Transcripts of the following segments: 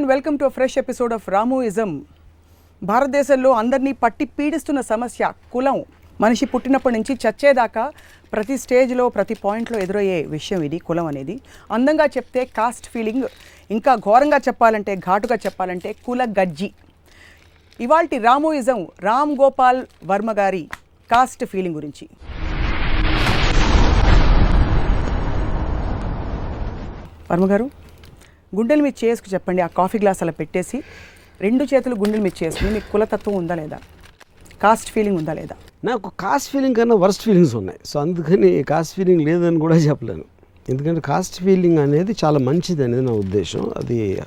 And welcome to fresh episode of Ramuism భారతదేశంలో అందరినీ పట్టి పీడిస్తున్న సమస్య కులం. మనిషి పుట్టినప్పటి నుంచి చచ్చేదాకా ప్రతి స్టేజ్లో ప్రతి పాయింట్లో ఎదురయ్యే విషయం ఇది కులం అనేది. అందంగా చెప్తే కాస్ట్ ఫీలింగ్ ఇంకా ఘోరంగా చెప్పాలంటే ఘాటుగా చెప్పాలంటే కుల గజ్జి. ఇవాల్టి రామోయిజం రామ్ గోపాల్ వర్మ గారి కాస్ట్ ఫీలింగ్ గురించి. వర్మ గారు గుండెలు మీరు చేసుకు చెప్పండి ఆ కాఫీ గ్లాస్ అలా పెట్టేసి రెండు చేతులు గుండెలు మీరు చేసుకుని మీకు కులతత్వం ఉందా లేదా? కాస్ట్ ఫీలింగ్ ఉందా లేదా? నాకు కాస్ట్ ఫీలింగ్ కన్నా వర్స్ట్ ఫీలింగ్స్ ఉన్నాయి. సో అందుకని కాస్ట్ ఫీలింగ్ లేదని కూడా చెప్పలేను. ఎందుకంటే కాస్ట్ ఫీలింగ్ అనేది చాలా మంచిది అనేది నా ఉద్దేశం. అది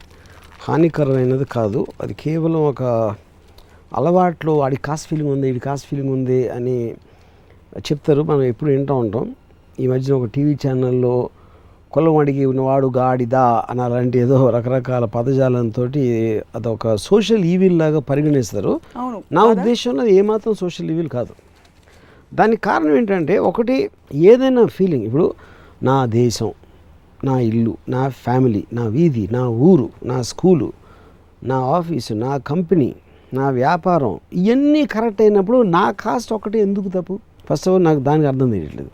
హానికరమైనది కాదు. అది కేవలం ఒక అలవాట్లో వాడి కాస్ట్ ఫీలింగ్ ఉంది ఇది కాస్ట్ ఫీలింగ్ ఉంది అని చెప్తారు. మనం ఎప్పుడు వింటూ ఉంటాం. ఈ మధ్యన ఒక టీవీ ఛానల్లో కులం అడిగి ఉన్నవాడు గాడిదా అని అలాంటి ఏదో రకరకాల పదజాలంతో అదొక సోషల్ ఈవిల్ లాగా పరిగణిస్తారు. అవును. నా ఉద్దేశంలో ఏమాత్రం సోషల్ ఈవిల్ కాదు. దానికి కారణం ఏంటంటే ఒకటి ఏదైనా ఫీలింగ్ ఇప్పుడు నా దేశం నా ఇల్లు నా ఫ్యామిలీ నా వీధి నా ఊరు నా స్కూలు నా ఆఫీసు నా కంపెనీ నా వ్యాపారం ఇవన్నీ కరెక్ట్ అయినప్పుడు నా కాస్ట్ ఒకటి ఎందుకు తప్పు? ఫస్ట్ ఆఫ్ ఆల్ నాకు దానికి అర్థం తెలియట్లేదు.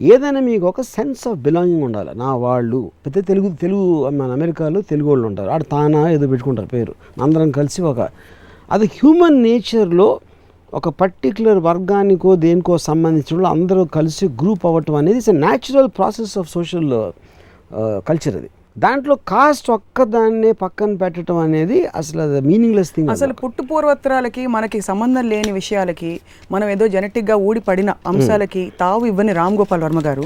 ఏదైనా మీకు ఒక సెన్స్ ఆఫ్ బిలాంగింగ్ ఉండాలి. నా వాళ్ళు పెద్ద తెలుగు తెలుగు మన అమెరికాలో తెలుగు వాళ్ళు ఉంటారు. ఆడ తానా ఏదో పెట్టుకుంటారు పేరు. అందరం కలిసి ఒక అది హ్యూమన్ నేచర్లో ఒక పర్టికులర్ వర్గానికో దేనికో సంబంధించిన అందరూ కలిసి గ్రూప్ అవ్వటం అనేది it's natural process of social culture అది. దాంట్లో కాస్ట్ ఒక్కదాన్నే పక్కన పెట్టడం అనేది అసలు అది మీనింగ్లెస్ థింగ్ అసలు పుట్టు పూర్వత్రాలకి మనకి సంబంధం లేని విషయాలకి మనం ఏదో జెనెటిక్గా ఊడి పడిన అంశాలకి తావు ఇవ్వని రామ్ గోపాల్ వర్మ గారు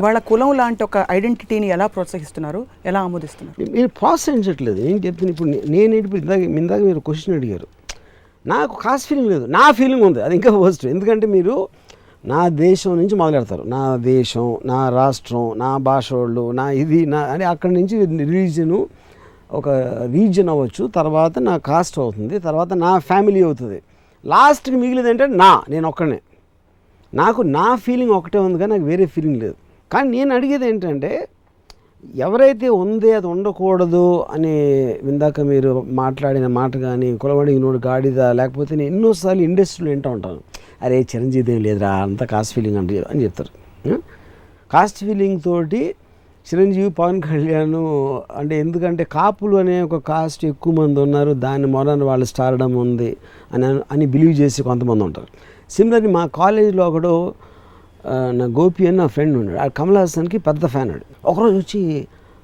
వాళ్ళ కులం లాంటి ఒక ఐడెంటిటీని ఎలా ప్రోత్సహిస్తున్నారు ఎలా ఆమోదిస్తున్నారు? మీరు ప్రోత్సహించట్లేదు. ఏం చెప్తున్నా ఇప్పుడు నేను ఇప్పుడు ఇందాక ఇందాక మీరు క్వశ్చన్ అడిగారు. నాకు కాస్ట్ ఫీలింగ్ లేదు. నా ఫీలింగ్ ఉంది. అది ఇంకా వర్స్ట్ ఎందుకంటే మీరు నా దేశం నుంచి మొదలెడతారు. నా దేశం నా రాష్ట్రం నా భాష వాళ్ళు నా ఇది నా అని అక్కడి నుంచి రిలీజను ఒక రీజన్ అవ్వచ్చు. తర్వాత నా కాస్ట్ అవుతుంది. తర్వాత నా ఫ్యామిలీ అవుతుంది. లాస్ట్కి మిగిలింది అంటే నా నేను ఒక్కడనే. నాకు నా ఫీలింగ్ ఒకటే ఉంది కానీ నాకు వేరే ఫీలింగ్ లేదు. కానీ నేను అడిగేది ఏంటంటే ఎవరైతే ఉంది అది ఉండకూడదు అని ఇందాక మీరు మాట్లాడిన మాట కానీ కులబడి నోడు గాడిద లేకపోతే నేను ఎన్నోసార్లు ఇండస్ట్రీలో వింటూ ఉంటాను. అరే చిరంజీవి ఏం లేదురా అంత కాస్ట్ ఫీలింగ్ అంటే అని చెప్తారు. కాస్ట్ ఫీలింగ్ తోటి చిరంజీవి పవన్ కళ్యాణ్ అంటే ఎందుకంటే కాపులు అనే ఒక కాస్ట్ ఎక్కువ మంది ఉన్నారు దాని మొదన వాళ్ళు స్టార్డం ఉంది అని అని బిలీవ్ చేసి కొంతమంది ఉంటారు. సిమిలర్లీ మా కాలేజీలో ఒకడు నా గోపి అని నా ఫ్రెండ్ ఉన్నాడు. ఆ కమల్ హాసన్కి పెద్ద ఫ్యాన్ ఆడు. ఒకరోజు వచ్చి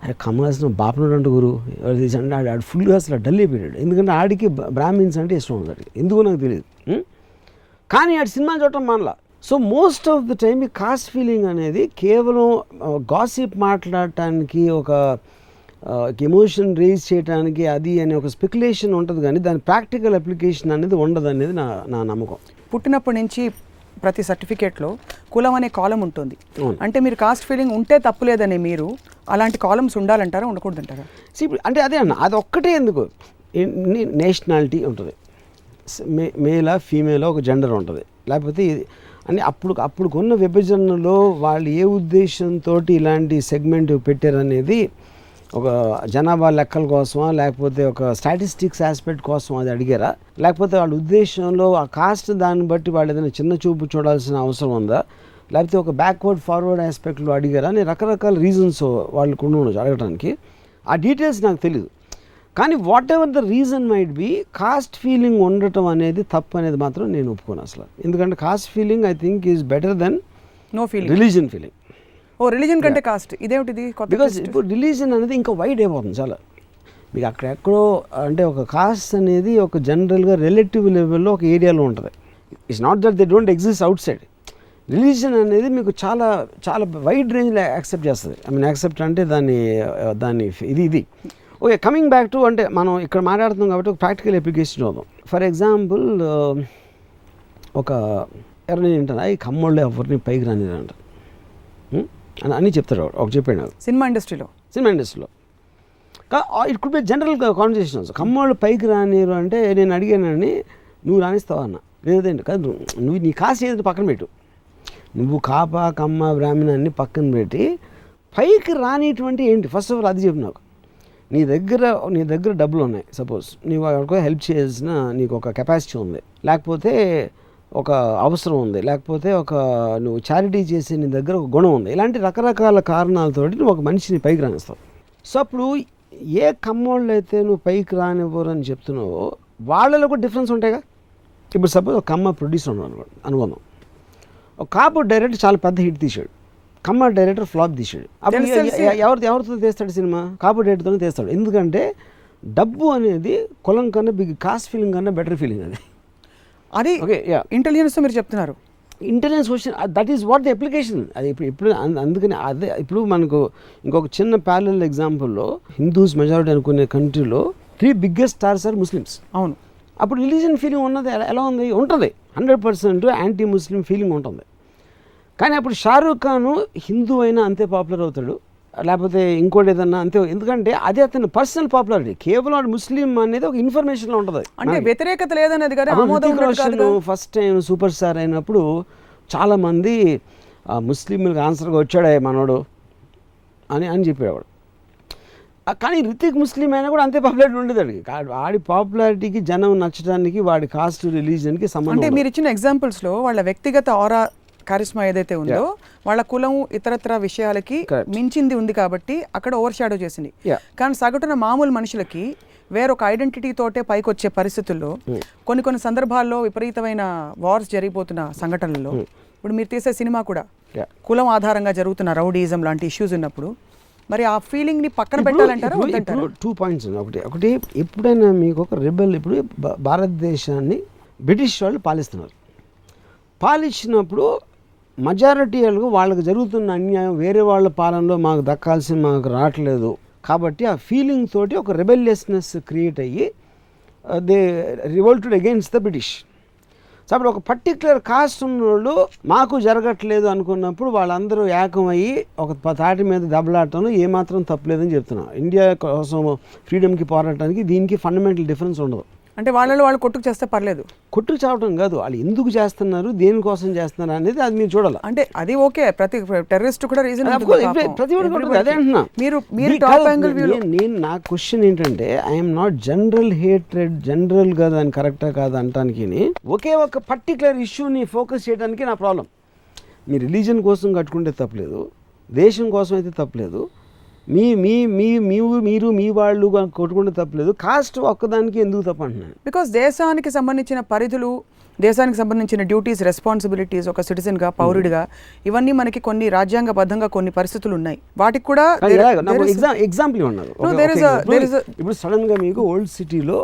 అరే కమల్ హాసన్ బాపనుడు అంటూ గురు ఎవరు తీసి అంటే ఆడు ఫుల్గా అసలు డల్ అయిపోయాడు. ఎందుకంటే ఆడికి బ్రాహ్మిన్స్ అంటే ఇష్టం ఉంది ఎందుకో నాకు తెలియదు కానీ ఆడు సినిమా చూడటం మనలా. So most of the time ఈ కాస్ట్ ఫీలింగ్ అనేది కేవలం గాసిప్ మాట్లాడటానికి ఒక ఎమోషన్ రేజ్ చేయడానికి అది అనే ఒక స్పెక్యులేషన్ ఉంటుంది కానీ దాని ప్రాక్టికల్ అప్లికేషన్ అనేది ఉండదు అనేది నా నా నమ్మకం. పుట్టినప్పటి నుంచి ప్రతి సర్టిఫికేట్లో కులం అనే కాలం ఉంటుంది. అంటే మీరు కాస్ట్ ఫీలింగ్ ఉంటే తప్పులేదని మీరు అలాంటి కాలమ్స్ ఉండాలంటారా ఉండకూడదంటారా? See, ఇప్పుడు అంటే అదే అన్న అది ఒక్కటే ఎందుకు? నేషనాలిటీ ఉంటుంది. మేలా ఫీమేలా ఒక జెండర్ ఉంటుంది. లేకపోతే అని అప్పుడు అప్పుడు కొన్న విభజనలో వాళ్ళు ఏ ఉద్దేశంతో ఇలాంటి సెగ్మెంట్ పెట్టారనేది ఒక జనాభా లెక్కల కోసమా లేకపోతే ఒక స్టాటిస్టిక్స్ ఆస్పెక్ట్ కోసం అది అడిగారా? లేకపోతే వాళ్ళ ఉద్దేశంలో ఆ కాస్ట్ దాన్ని బట్టి వాళ్ళు ఏదైనా చిన్న చూపు చూడాల్సిన అవసరం ఉందా? లేకపోతే ఒక బ్యాక్వర్డ్ ఫార్వర్డ్ ఆస్పెక్ట్లో అడిగారా? అని రకరకాల రీజన్స్ వాళ్ళకు ఉండవచ్చు అడగడానికి ఆ డీటెయిల్స్ నాకు తెలియదు కానీ whatever the reason might be caste feeling ఉండటం అనేది తప్పు అనేది మాత్రం నేను ఒప్పుకోను అసలు. ఎందుకంటే caste feeling I think is better than no feeling religion feeling oh religion కంటే కాస్ట్ ఇదేమిటిది? Because twist. ఇప్పుడు రిలీజన్ అనేది ఇంకా వైడ్ అయిపోతుంది చాలా. మీకు అక్కడ ఎక్కడో అంటే ఒక కాస్ట్ అనేది ఒక జనరల్గా రిలేటివ్ లెవెల్లో ఒక ఏరియాలో ఉంటుంది. It's not that they don't exist outside religion అనేది మీకు చాలా చాలా వైడ్ రేంజ్లో యాక్సెప్ట్ చేస్తుంది. ఐ మీన్ యాక్సెప్ట్ అంటే దాన్ని ఆ, దాన్ని ఇది ఇది. ఓకే కమింగ్ బ్యాక్ టు అంటే మనం ఇక్కడ మాట్లాడుతున్నాం కాబట్టి ఒక ప్రాక్టికల్ అప్లికేషన్ చూద్దాం. ఫర్ ఎగ్జాంపుల్ ఒక ఎవరైనా ఏంటంటే ఈ కమ్మోళ్ళు ఎవరిని పైకి రానిదంట అని అని చెప్తాడు వాడు. ఒక చెప్పాడు సినిమా ఇండస్ట్రీలో సినిమా ఇండస్ట్రీలో it could be general conversations కమ్మోళ్ళు పైకి రానిరు అంటే నేను అడిగానని నువ్వు రాణిస్తావా అన్న. లేదండి కాదు నువ్వు- నీ కాస్ట్ ఏది పక్కన పెట్టు. నువ్వు కాప కమ్మ బ్రాహ్మణ అన్ని పక్కన పెట్టి పైకి రానిటువంటి ఏంటి? ఫస్ట్ ఆఫ్ ఆల్ అది చెప్పు నాకు. నీ దగ్గర నీ దగ్గర డబ్బులు ఉన్నాయి సపోజ్ నీవు ఎవరికో హెల్ప్ చేసిన నీకు ఒక కెపాసిటీ ఉంది. లేకపోతే ఒక అవసరం ఉంది. లేకపోతే ఒక నువ్వు చారిటీ చేసే నీ దగ్గర ఒక గుణం ఉంది. ఇలాంటి రకరకాల కారణాలతో నువ్వు ఒక మనిషిని పైకి రాణిస్తావు సో అప్పుడు ఏ కమ్మోళ్ళు అయితే నువ్వు పైకి రానివ్వరు అని చెప్తున్నావో వాళ్ళలో కూడా డిఫరెన్స్ ఉంటాయిగా? ఇప్పుడు సపోజ్ ఒక కమ్మ ప్రొడ్యూసర్ ఉన్నాడు అనుకుందాం. ఒక కాపు డైరెక్ట్ చాలా పెద్ద హిట్ తీశాడు. కమ్మ డైరెక్టర్ ఫ్లాప్ తీశాడు. అప్పుడు ఎవరితో ఎవరితో తీస్తాడు సినిమా? కాపు డైరెక్టర్తోనే తీస్తాడు. ఎందుకంటే డబ్బు అనేది కులం కన్నా బిగ్ కాస్ట్ ఫీలింగ్ కన్నా బెటర్ ఫీలింగ్ అది. అది ఓకే యా ఇంటెలిజెన్స్ మీరు చెప్తున్నారు. Intelligence question that is what the application అది ఇప్పుడు ఇప్పుడు అందుకని అదే ఇప్పుడు మనకు ఇంకొక చిన్న ప్యారల్ ఎగ్జాంపుల్లో హిందూస్ మెజారిటీ అనుకునే కంట్రీలో three biggest stars are Muslims అవును. అప్పుడు రిలీజన్ ఫీలింగ్ ఉన్నది ఎలా ఎలా ఉంది? ఉంటుంది. Hundred percent anti Muslim feeling ఉంటుంది. కానీ అప్పుడు షారూఖ్ ఖాన్ హిందూ అయినా అంతే పాపులర్ అవుతాడు. లేకపోతే ఇంకోటి ఏదన్నా అంతే ఎందుకంటే అది అతని పర్సనల్ పాపులారిటీ కేవలం ముస్లిం అనేది ఒక ఇన్ఫర్మేషన్లో ఉంటుంది. అంటే వ్యతిరేకత రోషన్ కాదుగా. ఫస్ట్ టైం సూపర్ స్టార్ అయినప్పుడు చాలామంది ఆ, ముస్లింలకు ఆన్సర్గా వచ్చాడే మనోడు? అని అని చెప్పేవాడు. కానీ రితిక్ ముస్లిం అయినా కూడా అంతే పాపులారిటీ ఉండేది వాడికి. కా- వాడి పాపులారిటీకి జనం నచ్చడానికి వాడి కాస్ట్ రిలీజన్కి సంబంధం అంటే. మీరు ఇచ్చిన ఎగ్జాంపుల్స్లో వాళ్ళ వ్యక్తిగత ఆరా కారిస్మా ఏదైతే ఉందో వాళ్ళ కులం ఇతరత్ర విషయాలకి. మించింది ఉంది కాబట్టి అక్కడ ఓవర్ షాడో చేసింది. కానీ సగటున మామూలు మనుషులకి వేరొక ఐడెంటిటీ తోటే పైకి వచ్చే పరిస్థితుల్లో కొన్ని కొన్ని సందర్భాల్లో విపరీతమైన వార్స్ జరిగిపోతున్న సంఘటనలలో ఇప్పుడు మీరు తీసే సినిమా కూడా. కులం ఆధారంగా జరుగుతున్న రౌడీజం లాంటి ఇష్యూస్ ఉన్నప్పుడు మరి ఆ ఫీలింగ్ని పక్కన పెట్టాలంటారా టూ పాయింట్స్ ఒకటి ఒకటి ఎప్పుడైనా మీకు ఒక రెబెల్ ఇప్పుడు భారతదేశాన్ని బ్రిటిష్ వాళ్ళు పాలిస్తున్నారు. పాలించినప్పుడు మెజారిటీ వాళ్ళకి జరుగుతున్న అన్యాయం వేరే వాళ్ళ పాలనలో మాకు దక్కాల్సిన మాకు రావట్లేదు. కాబట్టి ఆ ఫీలింగ్ తోటి ఒక రెబెలియస్నెస్ క్రియేట్ అయ్యి they revolted against the British so అప్పుడు ఒక పర్టికులర్ కాస్ట్ ఉన్నోళ్ళు మాకు జరగట్లేదు అనుకున్నప్పుడు వాళ్ళందరూ ఏకమయ్యి ఒక తాటి మీద దెబ్బలాడటంలో ఏమాత్రం తప్పలేదని చెప్తున్నాం. ఇండియా కోసం ఫ్రీడమ్కి పోరాటానికి దీనికి ఫండమెంటల్ డిఫరెన్స్ ఉండదు. అంటే వాళ్ళలో వాళ్ళు కొట్టుకు చేస్తే పర్లేదు. కొట్టుకు చావటం కాదు. వాళ్ళు ఎందుకు చేస్తున్నారు? దేనికోసం చేస్తున్నారు అనేది అది మీరు చూడాలి. అంటే అది ఓకే. ప్రతి టెర్రరిస్ట్ కూడా రీజన్ ప్రతి అదే అంటున్నా. మీరు మీరు టాప్ యాంగిల్ నేను- నా క్వశ్చన్ ఏంటంటే ఐఎమ్ నాట్ జనరల్ హేట్రెడ్ జనరల్గా దాని కరెక్టా కాదు అంటానికి ఒకే ఒక పర్టికులర్ ఇష్యూని ఫోకస్ చేయడానికి నా ప్రాబ్లం మీ రిలీజన్ కోసం కట్టుకుంటే తప్పలేదు. దేశం కోసం అయితే తప్పలేదు. మీ మీ మీ మీరు మీ వాళ్ళు కొట్టుకుంటే తప్పలేదు. కాస్ట్ ఒక్కదానికి ఎందుకు తప్ప అంటున్నాను బికాస్ దేశానికి సంబంధించిన పరిధులు దేశానికి సంబంధించిన డ్యూటీస్ రెస్పాన్సిబిలిటీస్ ఒక citizen గా పౌరుడిగా ఇవన్నీ మనకి కొన్ని రాజ్యాంగబద్ధంగా కొన్ని పరిస్థితులు ఉన్నాయి. వాటికి కూడా ఎగ్జాంపుల్ ఉన్నారు No, there is a- there is a- ఇప్పుడు సడన్గా మీకు ఓల్డ్ సిటీలో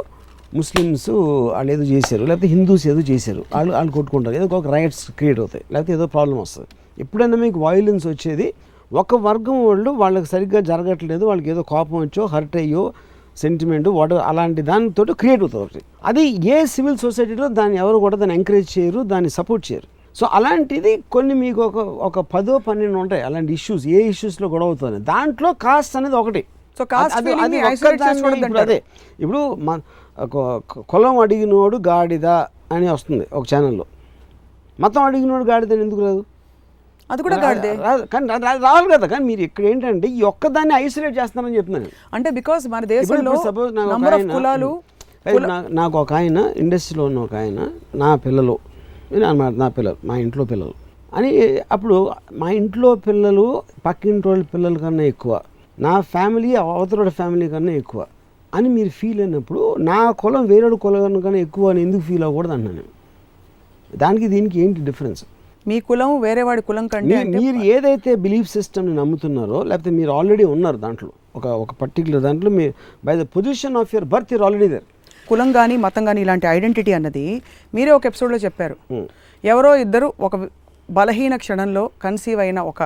ముస్లిమ్స్ వాళ్ళు ఏదో చేశారు లేకపోతే హిందూస్ ఏదో చేశారు వాళ్ళు వాళ్ళు కొట్టుకుంటారు. ఏదో ఒక రైట్స్ క్రియేట్ అవుతాయి లేకపోతే ఏదో ప్రాబ్లం వస్తుంది. ఎప్పుడైనా మీకు వైలెన్స్ వచ్చేది ఒక వర్గం వాళ్ళు వాళ్ళకి సరిగ్గా జరగట్లేదు వాళ్ళకి ఏదో కోపం వచ్చో హర్ట్ అయ్యో సెంటిమెంట్ వాట్ అలాంటి దానితో క్రియేట్ అవుతుంది అది ఏ సివిల్ సొసైటీలో దాన్ని ఎవరు కూడా దాన్ని ఎంకరేజ్ చేయరు దాన్ని సపోర్ట్ చేయరు. సో అలాంటిది కొన్ని మీకు ఒక ఒక పదో పన్నెండు ఉంటాయి అలాంటి ఇష్యూస్ ఏ ఇష్యూస్లో గొడవ అవుతుంది దాంట్లో కాస్ట్ అనేది ఒకటి. So, caste అది- ఇప్పుడు మన కులం అడిగినోడు గాడిద అని వస్తుంది ఒక ఛానల్లో మతం అడిగినోడు గాడిద అని ఎందుకు రాదు? అది కూడా గాడిదే. కానీ రావాలి కదా కానీ మీరు ఇక్కడ ఏంటంటే ఈ ఒక్కదాన్ని ఐసోలేట్ చేస్తున్నారని చెప్తున్నాను అంటే బికాస్ మన దేశంలో ఆయన- కులాలు నాకు ఒక ఆయన ఇండస్ట్రీలో ఉన్న ఒక ఆయన నా పిల్లలు. నేను అన్నమాట నా పిల్లలు మా ఇంట్లో పిల్లలు. అని అప్పుడు మా ఇంట్లో పిల్లలు పక్కింటి వాళ్ళ పిల్లల కన్నా ఎక్కువ. నా ఫ్యామిలీ అవతల ఫ్యామిలీ కన్నా ఎక్కువ. అని మీరు ఫీల్ అయినప్పుడు నా కులం వేరే కులం కన్నా ఎక్కువ అని ఎందుకు ఫీల్ అవ్వకూడదు అన్నాను నేను. దానికి దీనికి ఏంటి డిఫరెన్స్ మీ కులం వేరే వాడి కులం కంటే మీ- మీరు ఏదైతే బిలీఫ్ సిస్టమ్ని నమ్ముతున్నారో లేకపోతే మీరు ఆల్రెడీ ఉన్నారు దాంట్లో ఒక ఒక పర్టికులర్ దాంట్లో మీరు by the position of your birth you're already there కులం కానీ మతం కానీ ఇలాంటి ఐడెంటిటీ అన్నది మీరే ఒక ఎపిసోడ్లో చెప్పారు. ఎవరో ఇద్దరు ఒక బలహీన క్షణంలో కన్సీవ్ అయిన ఒక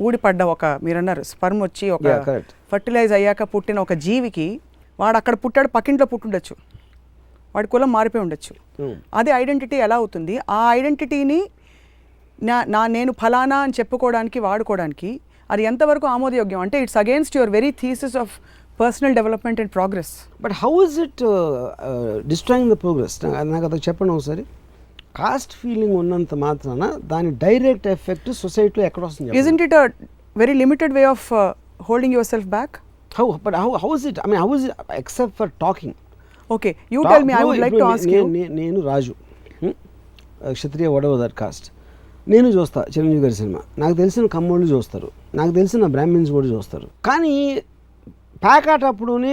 ఊడిపడ్డ ఒక మీరన్నారు స్పర్మ్ వచ్చి ఒక. ఫర్టిలైజ్ అయ్యాక పుట్టిన ఒక జీవికి వాడు అక్కడ పుట్టాడు పక్కింట్లో పుట్టుండొచ్చు. వాడి కులం మారిపోయి ఉండొచ్చు. అది ఐడెంటిటీ ఎలా అవుతుంది? ఆ ఐడెంటిటీని నా నా నేను ఫలానా అని చెప్పుకోవడానికి వాడుకోవడానికి అది ఎంతవరకు ఆమోదయోగ్యం? అంటే it's against your very thesis of personal development and progress but how is it destroying the progress నాకు అది చెప్పండి ఒకసారి. కాస్ట్ ఫీలింగ్ ఉన్నంత మాత్రాన దాని డైరెక్ట్ ఎఫెక్ట్ సొసైటీలో ఎక్కడ వస్తుంది. Isn't it a very limited way of holding yourself back how but how how's it I mean how's it except for talking okay you tell me I would like to ask you నేను రాజు? క్షత్రియ వడవ that cost నేను చూస్తా చిరంజీవి గారి cinema. నాకు తెలిసిన కమ్మోళ్ళు చూస్తారు. నాకు తెలిసిన Brahmins కూడా చూస్తారు. కానీ ప్యాకాట్ అప్పుడుని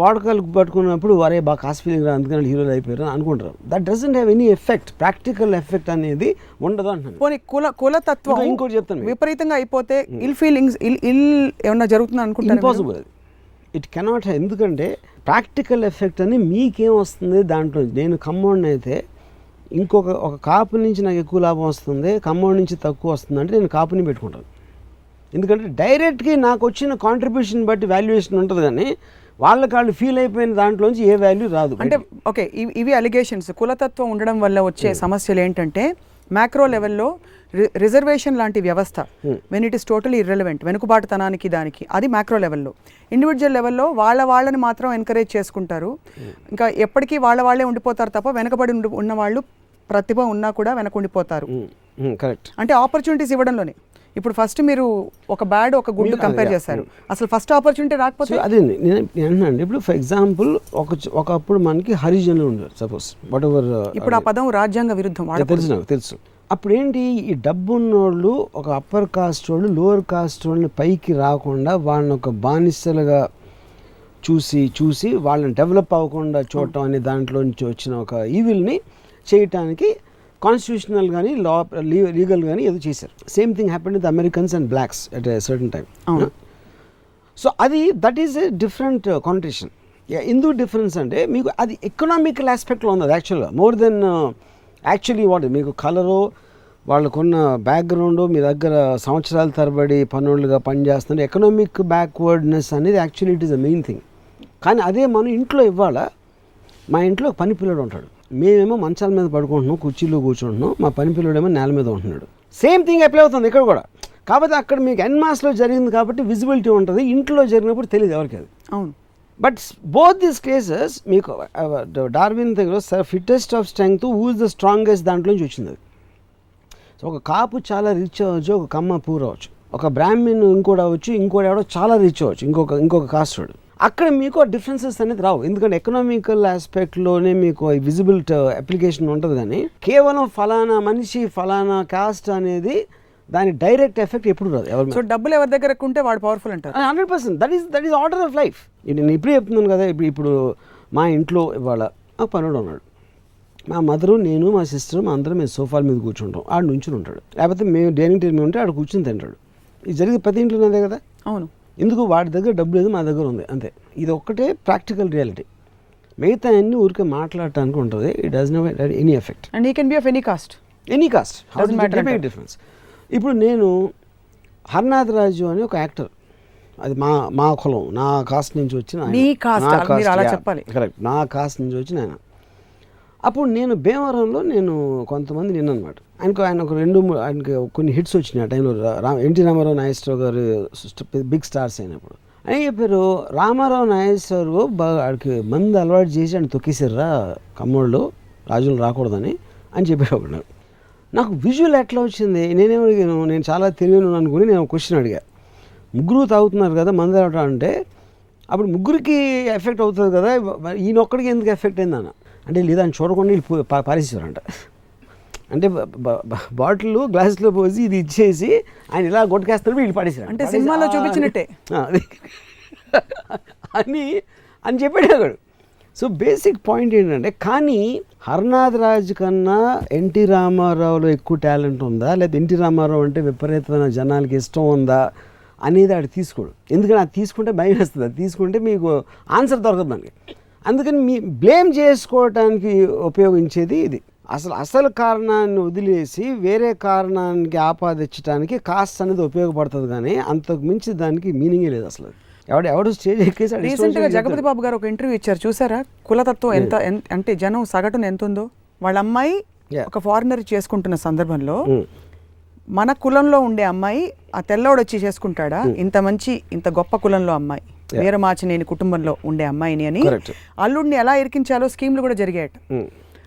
వాడకాలు పట్టుకున్నప్పుడు వారే బాగా కాస్ట్ ఫీలింగ్ రా అందుకని హీరోలు అయిపోయారు అని అనుకుంటారు. That doesn't have any effect practical effect అనేది ఉండదు అంటున్నాను. పోనీ కుల కులతత్వం ఇంకా ఇంకోటి చెప్తాను. విపరీతంగా అయిపోతే ఇల్ ఫీలింగ్స్ ఇల్ ఇల్ ఏమన్నా జరుగుతుంది అనుకుంటారు ఇంపాసిబుల్ అది. ఇట్ కెనాట్ ఎందుకంటే ప్రాక్టికల్ ఎఫెక్ట్ అని మీకేం వస్తుంది దాంట్లో? నేను కమ్మోడిని అయితే ఇంకొక ఒక కాపు నుంచి నాకు ఎక్కువ లాభం వస్తుంది కమ్మోడి నుంచి తక్కువ వస్తుంది అంటే నేను కాపుని పెట్టుకుంటాను. ఎందుకంటే డైరెక్ట్గా నాకు వచ్చిన కాంట్రిబ్యూషన్ బట్టి వాల్యుయేషన్ ఉంటుంది కానీ వాళ్ళకి వాళ్ళు ఫీల్ అయిపోయిన దాంట్లోంచి ఏ వాల్యూ రాదు. అంటే ఓకే ఇవి- ఇవి అలిగేషన్స్ కులతత్వం ఉండడం వల్ల వచ్చే సమస్యలు ఏంటంటే మ్యాక్రో లెవెల్లో రిజర్వేషన్ లాంటి వ్యవస్థ. When it is totally irrelevant వెనుకబాటుతనానికి దానికి అది మ్యాక్రో లెవెల్లో ఇండివిజువల్ లెవెల్లో వాళ్ళ వాళ్ళని మాత్రం ఎంకరేజ్ చేసుకుంటారు. ఇంకా ఎప్పటికీ వాళ్ళ వాళ్ళే ఉండిపోతారు తప్ప వెనకబడి ఉండి- ఉన్న వాళ్ళు ప్రతిభ ఉన్నా కూడా వెనక ఉండిపోతారు కరెక్ట్ అంటే ఆపర్చునిటీస్ ఇవ్వడంలోనే. ఇప్పుడు ఫస్ట్ మీరు ఒక బ్యాడ్ ఒక గుడ్ కంపేర్ చేశారు. అసలు ఫస్ట్ ఆపర్చునిటీ రాకపోతే అదే నేను అంటున్నాను ఇప్పుడు ఫర్ ఎగ్జాంపుల్ ఒక ఒకప్పుడు మనకి హరిజనులు ఉండేవారు సపోజ్ వాట్ ఎవర్ ఇప్పుడు ఆ పదం రాజ్యాంగ విరుద్ధం. తెలుసు నాకు తెలుసు. అప్పుడు ఏంటి ఈ డబ్బు ఉన్నోళ్ళు ఒక అప్పర్ కాస్ట్ వాళ్ళు లోవర్ కాస్ట్ వాళ్ళని పైకి రాకుండా వాళ్ళని ఒక బానిసలుగా చూసి చూసి వాళ్ళని డెవలప్ అవ్వకుండా చూడటం అనే దాంట్లో నుంచి వచ్చిన ఒక ఈవిల్ని చేయటానికి కాన్స్టిట్యూషనల్ కానీ లా లీగల్ కానీ ఏదో చేశారు. Same thing happen with Americans and blacks at a certain time అవును. సో అది that is a different condition ఎందుకు డిఫరెన్స్ అంటే మీకు అది ఎకనామికల్ ఆస్పెక్ట్లో ఉంది అది యాక్చువల్గా మోర్ దెన్ యాక్చువల్లీ వాట్ మీకు కలరు వాళ్ళకున్న బ్యాక్గ్రౌండ్ మీ దగ్గర సంవత్సరాల తరబడి పనులుగా పనిచేస్తుంటే ఎకనామిక్ బ్యాక్వర్డ్నెస్ అనేది actually it is the main thing కానీ అదే మనం ఇంట్లో ఇవ్వాల? మా ఇంట్లో పని పిల్లడు ఉంటాడు. మేమేమో మంచాల మీద పడుకుంటున్నాం కుర్చీలో కూర్చుంటున్నాం మా పని పిల్లడేమో నేల మీద ఉంటున్నాడు. సేమ్ థింగ్ అప్లై అవుతుంది ఇక్కడ కూడా. కాకపోతే అక్కడ మీకు ఎన్మాస్లో జరిగింది కాబట్టి విజిబిలిటీ ఉంటుంది ఇంట్లో జరిగినప్పుడు తెలియదు ఎవరికి అది. అవును. బట్ బోత్ దిస్ కేసెస్ మీకు డార్విన్ దగ్గర sir fittest of strength was the strongest దాంట్లోంచి వచ్చింది అది. సో ఒక కాపు చాలా రిచ్ అవ్వచ్చు ఒక కమ్మ పూర్ అవ్వచ్చు. ఒక బ్రాహ్మిన్ ఇంకోటి అవ్వచ్చు ఇంకోటి ఎవడో చాలా రిచ్ అవ్వచ్చు ఇంకొక ఇంకొక కాస్ట్ వాడు అక్కడ మీకు డిఫరెన్సెస్ అనేది రావు. ఎందుకంటే ఎకనామికల్ ఆస్పెక్ట్లోనే మీకు విజిబుల్ అప్లికేషన్ ఉంటుంది కానీ కేవలం ఫలానా మనిషి ఫలానా కాస్ట్ అనేది దాని డైరెక్ట్ ఎఫెక్ట్ ఎప్పుడు రాదు ఎవరి సో డబ్బులు ఎవరి దగ్గర ఉంటే వాడు పవర్ఫుల్ అంటారు. Hundred percent that is that is order of life నేను ఇప్పుడే చెప్తున్నాను కదా ఇప్పుడు ఇప్పుడు మా ఇంట్లో ఇవాళ ఆ పనుడు ఉన్నాడు. మా మదరు నేను మా సిస్టర్ మా అందరం మేము సోఫాల మీద కూర్చుంటాం. ఆడు నుంచుని ఉంటాడు. లేకపోతే మేము డైనింగ్ టేబుల్ మీద ఉంటే ఆడు కూర్చుని తింటాడు. ఇది జరిగే ప్రతి ఇంట్లో అదే కదా? అవును. ఎందుకు వాడి దగ్గర డబ్బు లేదు మా దగ్గర ఉంది అంతే. ఇది ఒక్కటే ప్రాక్టికల్ రియాలిటీ మిగతా అన్ని ఊరికే మాట్లాడటానికి ఉంటుంది. It does no any effect and he can be of any caste any caste. Difference ఇప్పుడు నేను హర్నాథ్ రాజు అని ఒక యాక్టర్. అది మా మా కులం. నా కాస్ట్ నుంచి వచ్చిన. కరెక్ట్ నా కాస్ట్ నుంచి వచ్చిన ఆయన. అప్పుడు నేను భీమవరంలో నేను కొంతమంది నిన్నమాట ఆయనకు ఆయన ఒక రెండు మూడు ఆయనకి కొన్ని హిట్స్ వచ్చినాయి ఆ టైంలో రా ఎన్టీ రామారావు నాగేశ్వరరావు గారు బిగ్ స్టార్స్ అయినప్పుడు. అని చెప్పారు రామారావు నాగేశ్వరరావు బాగా ఆడికి మంది అలవాటు చేసి ఆయన తొక్కేసారా కమ్మోళ్ళు రాజులు రాకూడదని అని చెప్పాడు నాకు నాకు విజువల్ ఎట్లా వచ్చింది? నేనేం అడిగాను నేను చాలా తెలియను అనుకుని నేను క్వశ్చన్ అడిగా. ముగ్గురు తాగుతున్నారు కదా మంది అలవాటు అంటే అప్పుడు ముగ్గురికి ఎఫెక్ట్ అవుతుంది కదా మరి ఈయన ఒక్కడికి ఎందుకు ఎఫెక్ట్ అయిందన్న అంటే లేదా చూడకుండా వీళ్ళు పారేసేవారంట. అంటే బాటిల్ గ్లాస్లో పోసి ఇది ఇచ్చేసి ఆయన ఇలా కొట్టుకేస్తారు వీళ్ళు పాడేసారు అంటే సినిమాలో చూపించినట్టే. అని అని చెప్పాడు అక్కడ సో బేసిక్ పాయింట్ ఏంటంటే కానీ హర్నాథ్ రాజ్ కన్నా ఎన్టీ రామారావులో ఎక్కువ టాలెంట్ ఉందా? లేదా ఎన్టీ రామారావు అంటే విపరీతమైన జనాలకి ఇష్టం ఉందా? అనేది ఆడు తీసుకోడు. ఎందుకంటే అది తీసుకుంటే భయం వేస్తుంది. అది తీసుకుంటే మీకు ఆన్సర్ దొరకదు దానికి. అందుకని మీ బ్లేమ్ చేసుకోవటానికి ఉపయోగించేది ఇది. అసలు అసలు కారణాన్ని వదిలేసి వేరే కారణానికి ఆపాదించడానికి కాస్ట్ అనేది ఉపయోగపడుతుంది కానీ అంతకు మించి దానికి మీనింగే లేదు అసలు. ఎవడు ఎవడు స్టేజ్ ఎక్కేసి ఆడు ఇష్టం రీసెంట్గా వచ్చినట్టు జగపతి బాబు గారు ఒక ఇంటర్వ్యూ ఇచ్చారు. చూసారా? కులతత్వం ఎంత ఎన్- అంటే జనం సగటున ఎంత ఉందో వాళ్ళ అమ్మాయి. ఒక ఫారినర్ చేసుకుంటున్న సందర్భంలో ఉమ్. మన కులంలో ఉండే అమ్మాయి ఆ తెల్లోడు వచ్చి చేసుకుంటాడా? ఇంత మంచి ఇంత గొప్ప కులంలో అమ్మాయి. వీరమాచినేని కుటుంబంలో ఉండే అమ్మాయిని అని. అల్లుడిని ఎలా ఇరికించాలో స్కీమ్లు కూడా జరిగాయట.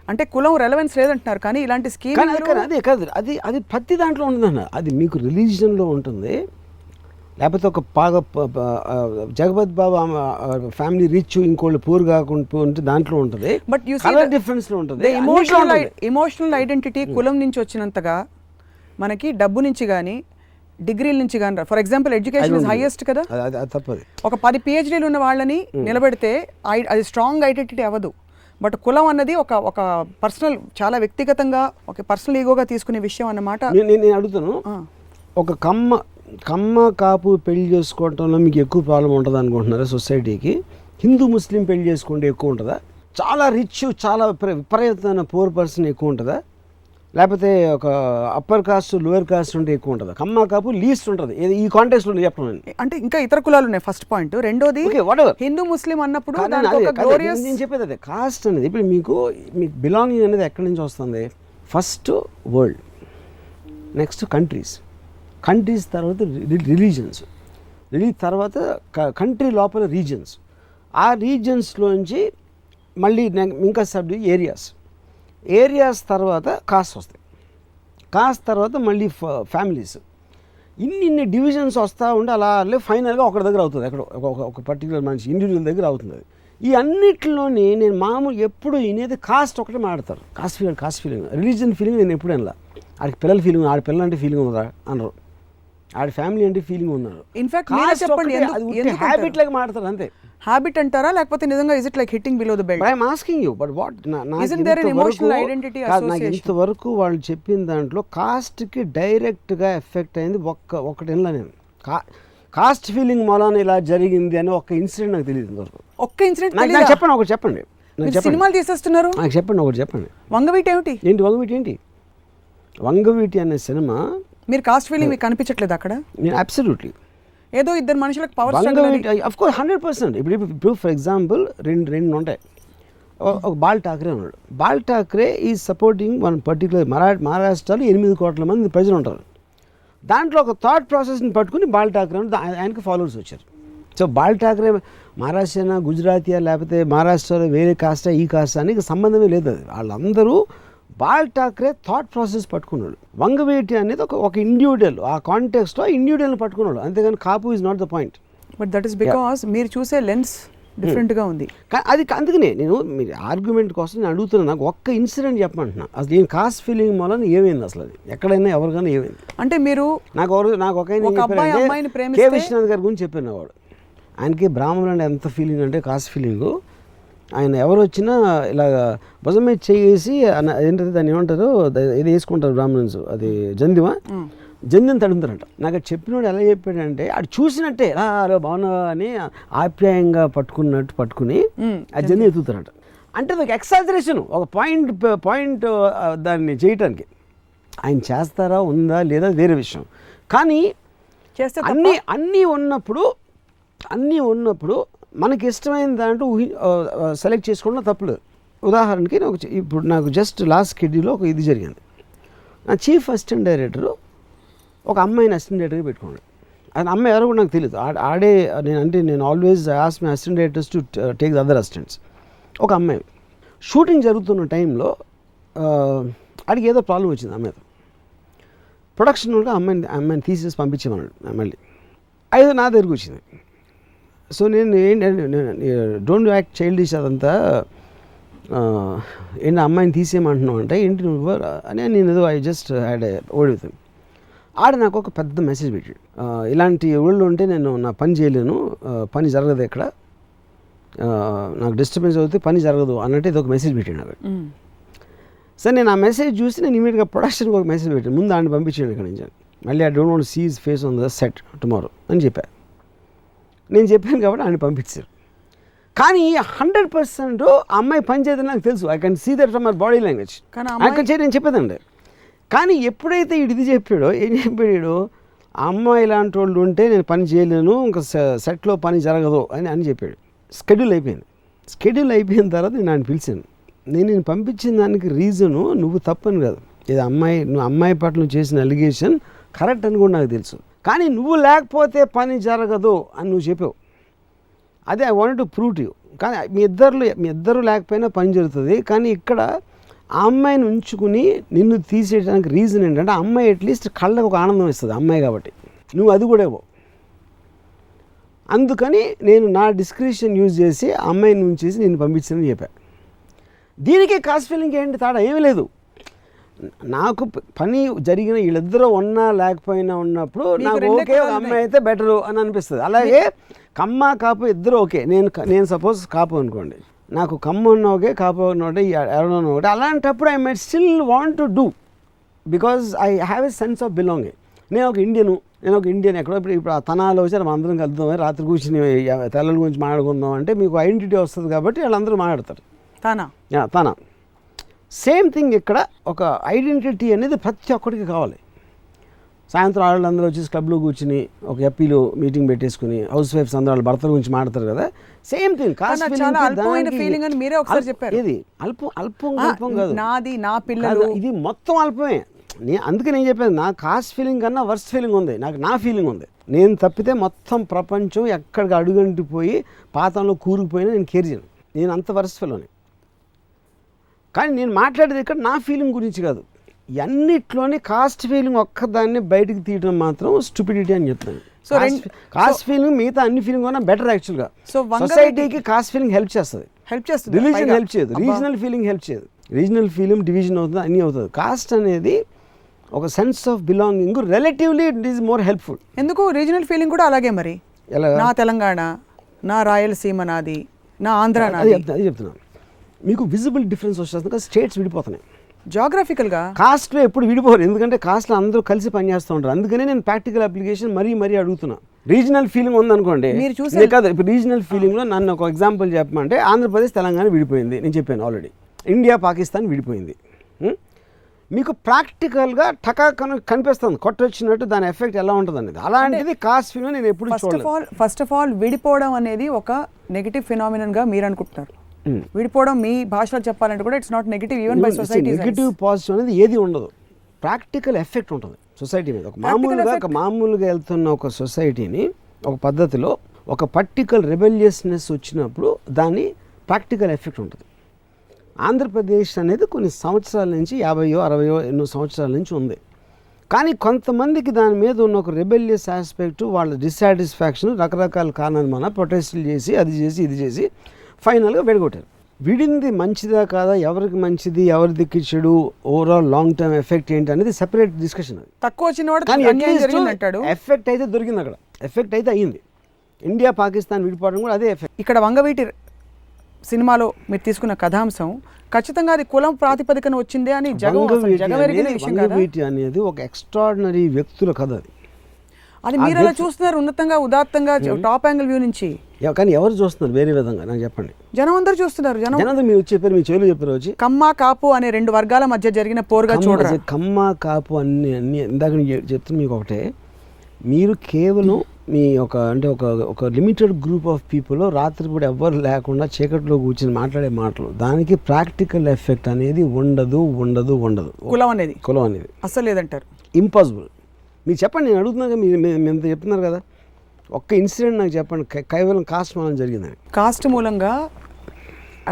అంటే కులం రెలవెన్స్ లేదంటున్నారు కానీ ఇలాంటి స్కీమ్ అది కాదు అది అది ప్రతి దాంట్లో ఉంటుందన్న. అది మీకు రిలీజియన్లో ఉంటుంది. లేకపోతే ఒక బాగా ప- ప- ఆ, జగపతి బాబు ఫ్యామిలీ రిచ్ ఇంకోళ్ళు పూర్ కాకుండా ఉంటే దాంట్లో ఉంటుంది. కలర్ the- డిఫరెన్స్లో ఉంటుంది. ఉంటుంది. ఇమోషనల్ ఐడెంటిటీ కులం నుంచి వచ్చినంతగా మనకి డబ్బు నుంచి కానీ డిగ్రీల నుంచి కానీ for example education is. Highest కదా. తప్పది. ఒక పది పిహెచ్డీలు ఉన్న వాళ్ళని నిలబెడితే ఐ- అది స్ట్రాంగ్ ఐడెంటిటీ అవ్వదు. బట్ కులం అన్నది ఒక ఒక పర్సనల్ చాలా వ్యక్తిగతంగా ఒక పర్సనల్ ఈగోగా తీసుకునే విషయం అన్నమాట. నేను అడుగుతాను. ఒక కమ్మ కమ్మ కాపు పెళ్ళి చేసుకోవటంలో మీకు ఎక్కువ ప్రాబ్లం ఉంటుంది అనుకుంటున్నారా సొసైటీకి? హిందూ ముస్లిం పెళ్ళి చేసుకుంటే ఎక్కువ ఉంటుందా? చాలా రిచ్ చాలా విపరీ- విపరీతమైన పూర్ పర్సన్ ఎక్కువ ఉంటుందా? లేకపోతే ఒక అప్పర్ కాస్ట్ లోయర్ కాస్ట్ ఉంటే ఎక్కువ ఉంటుందా. కమ్మ కాపు లీస్ట్ ఉంటుంది. ఈ కాంటెక్స్లో నేను చెప్పను నేను. అంటే ఇంకా ఇతర కులాలు ఉన్నాయి. ఫస్ట్ పాయింట్ రెండోది హిందూ ముస్లిం అన్నప్పుడు నేను చెప్పేది అదే. కాస్ట్ అనేది ఇప్పుడు మీకు మీకు బిలాంగింగ్ అనేది ఎక్కడి నుంచి వస్తుంది? First world next countries countries తర్వాత రిలీజన్స్ రిలీ తర్వాత కంట్రీ లోపల రీజన్స్ ఆ రీజన్స్లోంచి మళ్ళీ ఇంకా సబ్ ఏరియాస్ ఏరియాస్ తర్వాత కాస్ట్ వస్తాయి. కాస్ట్ తర్వాత మళ్ళీ ఫ్యామిలీస్ ఇన్ని ఇన్ని డివిజన్స్ వస్తూ ఉంటే అలా అలా ఫైనల్గా ఒకరి దగ్గర అవుతుంది. ఎక్కడ ఒక- ఒక ఒక పర్టికులర్ మనిషి ఇండివిజువల్ దగ్గర అవుతుంది. అది. ఈ అన్నిటిలోని నేను మామూలు ఎప్పుడు వినేది కాస్ట్ ఒకటే మాడతారు caste feeling caste feeling religion feeling నేను ఎప్పుడు వినలా. ఆడికి పిల్లల ఫీలింగ్ ఆడి పిల్లలు అంటే ఫీలింగ్ ఉందా? అనరు. ఆడి ఫ్యామిలీ అంటే ఫీలింగ్ ఉన్నారు. ఎందుకు హ్యాబిట్? లాగా మాడతారు అంతే. హ్యాబిట్ అంటారా? లేకపోతే నిజంగా is it like hitting below the belt I'm asking you but what Isn't there an emotional identity నాకు? ఇంతవరకు వాళ్ళు చెప్పిన దాంట్లో కాస్ట్కి డైరెక్ట్గా ఎఫెక్ట్ అయింది ఒక్క ఒకటి నేను కా కాస్ట్ ఫీలింగ్ మూలాన ఇలా జరిగింది అని ఒక ఇన్సిడెంట్ నాకు తెలియదు ఇంతవరకు. ఒక్క ఇన్సిడెంట్ నాకు చెప్పండి ఒకటి చెప్పండి. సినిమాలు తీసేస్తున్నారు? నాకు చెప్పండి ఒకటి చెప్పండి. వంగవీటి ఏమిటి? ఏంటి వంగవీటి ఏంటి? వంగవీటి అనే సినిమా మీరు కాస్ట్ ఫీలింగ్ మీకు కనిపించట్లేదు అక్కడ? నేను అబ్సల్యూట్లీ ఏదో ఇద్దరు మనుషులకు power of course hundred percent ఇప్పుడు ఇప్పుడు ఫర్ ఎగ్జాంపుల్ రెండు రెండు ఉంటాయి. ఒక- బాల్ ఠాక్రే ఉన్నాడు. బాల్ ఠాక్రే ఈ సపోర్టింగ్ వన్ పర్టికులర్ మరా మహారాష్ట్రలో ఎనిమిది కోట్ల మంది ప్రజలు ఉంటారు. దాంట్లో ఒక థాట్ ప్రాసెస్ని పట్టుకుని బాల్ ఠాక్రే ఆయనకి ఫాలోవర్స్ వచ్చారు. సో బాల్ ఠాక్రే మహారాష్ట్ర గుజరాతీయా లేకపోతే మహారాష్ట్రలో వేరే కాస్టా ఈ కాస్టా అని సంబంధమే లేదు అది. వాళ్ళందరూ బాల్ ఠాక్రే థాట్ ప్రాసెస్ పట్టుకున్నాడు. వంగవేటి అనేది ఒక ఒక ఇండివిజువల్ ఆ కాంటెక్స్లో ఇండివిజువల్ని పట్టుకున్నాడు. అంతేగాని Kapu is not the point but that is because మీరు చూసే లెన్స్ డిఫరెంట్గా ఉంది. అది అందుకనే నేను మీరు ఆర్గ్యుమెంట్ కోసం నేను అడుగుతున్నాను నాకు ఒక్క ఇన్సిడెంట్ చెప్పమంటున్నా. అసలు నేను కాస్ట్ ఫీలింగ్ వల్ల ఏమైంది అసలు అది? ఎక్కడైనా ఎవరికైనా ఏమైంది? అంటే మీరు నాకు ఎవరు నాకు ఒక కె విశ్వనాథ్ గారి గురించి చెప్పాను వాడు ఆయనకి బ్రాహ్మణులు అంటే ఎంత ఫీలింగ్ అంటే కాస్ట్ ఫీలింగ్ ఆయన ఎవరు వచ్చినా ఇలాగ భుజం మీద చేసి ఏంటది దాన్ని ఏమంటారు? ఇది వేసుకుంటారు బ్రాహ్మణ్స్ అది జందిమా జందిని తడుముతారంట. నాకు అది చెప్పినోడు ఎలా చెప్పాడంటే అది చూసినట్టే "రా, రా బాగున్నావా అని ఆప్యాయంగా పట్టుకున్నట్టు పట్టుకుని. ఆ జంది ఎత్తుతారంట. అంటే ఒక ఎక్సాజరేషన్ ఒక పాయింట్ పాయింట్ దాన్ని చేయటానికి. ఆయన చేస్తారా ఉందా లేదా వేరే విషయం. కానీ? అన్నీ అన్నీ ఉన్నప్పుడు అన్నీ ఉన్నప్పుడు మనకి ఇష్టమైన దాంట్లో ఊహి సెలెక్ట్ చేసుకోవడం తప్పులేదు ఉదాహరణకి నాకు ఇప్పుడు నాకు జస్ట్ లాస్ట్ కెడ్యూలో ఒక ఇది జరిగింది. నా చీఫ్ అసిస్టెంట్ డైరెక్టరు ఒక అమ్మాయిని అసిస్టెంట్ డైరెక్టర్గా పెట్టుకున్నాడు. అది అమ్మాయి ఎవరో కూడా నాకు తెలియదు ఆ- ఆడే నేను అంటే నేను always ask my assistant directors to take the other assistants ఒక అమ్మాయి. షూటింగ్ జరుగుతున్న టైంలో ఆడికి ఏదో ప్రాబ్లం వచ్చింది అమ్మాయితో. ప్రొడక్షన్ కూడా అమ్మాయిని అమ్మాయిని తీసేసి పంపించేమన్నాడు మళ్ళీ. అయితే నా దగ్గరికి వచ్చింది. సో నేను ఏంటంటే డోంట్ యాక్ట్ చైల్డిష్ అదంతా ఏంటి అమ్మాయిని తీసేయమంటున్నావు అంటే ఏంటి నువ్వు అని నేను ఏదో ఐ జస్ట్ హ్యాడ్ ఓడిపోతాను ఆడ నాకు ఒక పెద్ద మెసేజ్ పెట్టాడు. ఇలాంటి ఊళ్ళో ఉంటే నేను నా పని చేయలేను పని జరగదు ఇక్కడ ఆ, నాకు డిస్టర్బెన్స్ అవుతే పని జరగదు అన్నట్టు ఇది ఒక మెసేజ్ పెట్టాడు నాకు. సరే నేను ఆ మెసేజ్ చూసి నేను ఇమీడియట్గా ప్రొడక్షన్కి ఒక మెసేజ్ పెట్టాను. ముందు ఆయన పంపించాను ఇక్కడ నుంచి. మళ్ళీ I don't want sees face on the set tomorrow అని చెప్పా. నేను చెప్పాను కాబట్టి ఆయన పంపించారు. కానీ హండ్రెడ్ పర్సెంట్ అమ్మాయి పని చేయదని నాకు తెలుసు. I can see that from my body language కానీ ఐ కెన్ నేను చెప్పేదండి. కానీ ఎప్పుడైతే ఇది చెప్పాడో ఏం చెప్పాడు అమ్మాయి ఇలాంటి వాళ్ళు ఉంటే నేను పని చేయలేను ఇంకా సెట్లో పని జరగదు అని అని చెప్పాడు. స్కెడ్యూల్ అయిపోయింది. స్కెడ్యూల్ అయిపోయిన తర్వాత నేను ఆయన పిలిచాను. నేను నేను పంపించిన దానికి రీజను నువ్వు తప్పని కాదు. ఇది అమ్మాయి నువ్వు అమ్మాయి పట్ల నువ్వు చేసిన అలిగేషన్ కరెక్ట్ అని కూడా నాకు తెలుసు. కానీ నువ్వు లేకపోతే పని జరగదు అని నువ్వు చెప్పావు. అదే I want to prove to you కానీ మీ ఇద్దరు మీ ఇద్దరు లేకపోయినా పని జరుగుతుంది. కానీ ఇక్కడ ఆ అమ్మాయిని ఉంచుకుని నిన్ను తీసేయడానికి రీజన్ ఏంటంటే అమ్మాయి అట్లీస్ట్ కళ్ళకు ఒక ఆనందం ఇస్తుంది అమ్మాయి కాబట్టి. నువ్వు అది కూడా ఇవ్వవు అందుకని నేను నా డిస్క్రిప్షన్ యూజ్ చేసి అమ్మాయిని ఉంచేసి నేను పంపించానని చెప్పా. దీనికి కాస్ట్ ఫీలింగ్ ఏంటి తాడ? ఏమీ లేదు. నాకు పని జరిగిన వీళ్ళిద్దరూ ఉన్నా లేకపోయినా ఉన్నప్పుడు నాకు ఓకే ఒక అమ్మాయి అయితే బెటర్ అని అనిపిస్తుంది. అలాగే కమ్మ కాపు ఇద్దరు ఓకే. నేను నేను సపోజ్ కాపు అనుకోండి. నాకు కమ్మ ఉన్న ఓకే కాపు ఉన్న ఒకటి ఎవరన్నా ఒకటి అలాంటప్పుడు I might still want to do because I have a sense of belonging నేను ఒక ఇండియను నేను ఒక ఇండియన్ ఎక్కడో ఇప్పుడు ఇప్పుడు ఆ తనాలో వచ్చారు మనం అందరం కలుద్దాం రాత్రి కూర్చుని తెల్లల గురించి మాట్లాడుకుందాం అంటే మీకు ఐడెంటిటీ వస్తుంది కాబట్టి వాళ్ళందరూ మాట్లాడతారు. తానా. తన. సేమ్ థింగ్ ఇక్కడ ఒక ఐడెంటిటీ అనేది ప్రతి ఒక్కడికి కావాలి. సాయంత్రం వాళ్ళందరూ వచ్చేసి క్లబ్లో కూర్చుని ఒక ఎప్పీలో మీటింగ్ పెట్టేసుకుని హౌస్ వైఫ్స్ అందరూ వాళ్ళ భర్తల గురించి మాట్లాడతారు కదా. సేమ్ థింగ్ మీరే ఒకసారి చెప్పారు. ఇది అల్పం అల్పం అల్పం కాదు. నాది నా పిల్లలు. ఇది మొత్తం అల్పమే. నే అందుకే నేను చెప్పాను నా కాస్ట్ ఫీలింగ్ కన్నా వర్స్ట్ ఫీలింగ్ ఉంది. నాకు నా ఫీలింగ్ ఉంది. నేను తప్పితే మొత్తం ప్రపంచం ఎక్కడికి అడుగంటిపోయి పాతంలో కూరుకుపోయినా నేను కేర్ చేయను. నేను అంత వర్స్ట్ ఫీలోని. కానీ నేను మాట్లాడేది ఇక్కడ నా ఫీలింగ్ గురించి కాదు. అన్నిట్లోని కాస్ట్ ఫీలింగ్ ఒక్కదాన్ని బయటికి తీయడం మాత్రం స్టూపిడిటీ అని చెప్తాను రెండు- కాస్ట్ ఫీలింగ్ మిగతా అన్ని ఫీలింగ్ కన్నా బెటర్ యాక్చువల్గా వంగవీటి- సొసైటీకి కాస్ట్ ఫీలింగ్ హెల్ప్ చేస్తుంది. హెల్ప్ చేస్తుంది రిలీజన్. హెల్ప్ చేయదు. రీజనల్ ఫీలింగ్ హెల్ప్ చేయదు. రీజనల్ ఫీలింగ్ డివిజన్ అవుతుంది అన్నీ అవుతుంది. కాస్ట్ అనేది ఒక sense of belonging relatively it is more helpful ఎందుకు? రీజనల్ ఫీలింగ్ కూడా అలాగే మరి. ఎలా నా తెలంగాణ నా రాయలసీమ నాది నా ఆంధ్ర నాది. చెప్తున్నాను మీకు విజిబుల్ డిఫరెన్స్ వచ్చేస్తుంది స్టేట్స్ విడిపోతున్నాయి. జాగ్రఫికల్గా? కాస్ట్లో ఎప్పుడు విడిపోరు ఎందుకంటే కాస్ట్లో అందరూ కలిసి పనిచేస్తూ ఉంటారు. అందుకనే నేను ప్రాక్టికల్ అప్లికేషన్ మరీ మరీ అడుగుతున్నా. రీజనల్ ఫీలింగ్ ఉందనుకోండి మీరు చూసే- కాదు ఇప్పుడు రీజనల్ ఫీలింగ్లో నన్ను ఒక ఎగ్జాంపుల్ చెప్పమంటే ఆంధ్రప్రదేశ్ తెలంగాణ విడిపోయింది నేను చెప్పాను ఆల్రెడీ ఇండియా పాకిస్తాన్ విడిపోయింది. ఉం? మీకు ప్రాక్టికల్గా టకాకను కనిపిస్తుంది కొట్టొచ్చినట్టు దాని ఎఫెక్ట్ ఎలా ఉంటుంది అనేది. అలాంటిది కాస్ట్ ఫీలింగ్ నేను ఎప్పుడు first of all first of all విడిపోవడం అనేది ఒక నెగిటివ్ ఫినామినన్గా మీరు అనుకుంటున్నారు. Hmm. విడిపోవడం మీ భాషలో చెప్పాలంటే కూడా it's not negative even by society negative positive అనేది ఏది ఉండదు. ప్రాక్టికల్ ఎఫెక్ట్ ఉంటుంది సొసైటీ మీద. ఒక మామూలుగా ఒక మామూలుగా వెళ్తున్న ఒక సొసైటీని ఒక పద్ధతిలో ఒక పర్టికల్ రెబెలియస్నెస్ వచ్చినప్పుడు దాని ప్రాక్టికల్ ఎఫెక్ట్ ఉంటుంది. ఆంధ్రప్రదేశ్ అనేది కొన్ని సంవత్సరాల నుంచి యాభైయో అరవయో ఎన్నో సంవత్సరాల నుంచి ఉంది. కానీ కొంతమందికి దాని మీద ఉన్న ఒక రెబెలియస్ ఆస్పెక్ట్ వాళ్ళ డిస్సాటిస్ఫాక్షన్ రకరకాల కారణాలు మన ప్రొటెస్టులు చేసి అది చేసి ఇది చేసి ఫైనల్గా విడగొట్టారు. విడింది మంచిదా కాదా ఎవరికి మంచిది ఎవరిది చెడు ఓవరాల్ లాంగ్ టర్మ్ ఎఫెక్ట్ ఏంటి అనేది సెపరేట్ డిస్కషన్ అది. తక్కువ వచ్చిన ఎఫెక్ట్ అయితే దొరికింది అక్కడ. ఎఫెక్ట్ అయితే అయ్యింది. ఇండియా పాకిస్తాన్ విడిపోవడం కూడా అదే ఎఫెక్ట్ ఇక్కడ వంగవీటి సినిమాలో మీరు తీసుకున్న కథాంశం ఖచ్చితంగా అది కులం ప్రాతిపదికన వచ్చిందే అని జగం వంగవీటి అనేది ఒక ఎక్స్ట్రాడినరీ వ్యక్తుల కథ అది. అది మీరు అలా చూస్తున్నారు? ఉన్నతంగా ఉదాత్తంగా టాప్ యాంగిల్ వ్యూ నుంచి? కానీ ఎవరు చూస్తున్నారు? వేరే విధంగా నాకు చెప్పండి. జనం అందరూ చూస్తున్నారు జనం. మీరు చెప్పారు మీ చెవులు చెప్పారు వచ్చి కమ్మ కాపు అనే రెండు వర్గాల మధ్య జరిగిన పోరుగా చూడరా? కమ్మ కాపు అన్ని అన్ని ఇందాక నేను చెప్- చెప్తున్నా మీకు ఒకటే. మీరు కేవలం మీ ఒక అంటే ఒక ఒక లిమిటెడ్ గ్రూప్ ఆఫ్ పీపుల్ రాత్రిపూట ఎవ్వరు లేకుండా చీకట్లో కూర్చొని మాట్లాడే మాటలు. దానికి ప్రాక్టికల్ ఎఫెక్ట్ అనేది ఉండదు ఉండదు ఉండదు. కులం అనేది. కులం అనేది. అస్సలు లేదంటారు. ఇంపాసిబుల్ మీరు చెప్పండి నేను అడుగుతున్నాగా మీరు ఇంత చెప్తున్నారు కదా. ఒక్క ఇన్సిడెంట్ నాకు చెప్పండి కేవలం కాస్ట్ మనం జరిగిందని. కాస్ట్ మూలంగా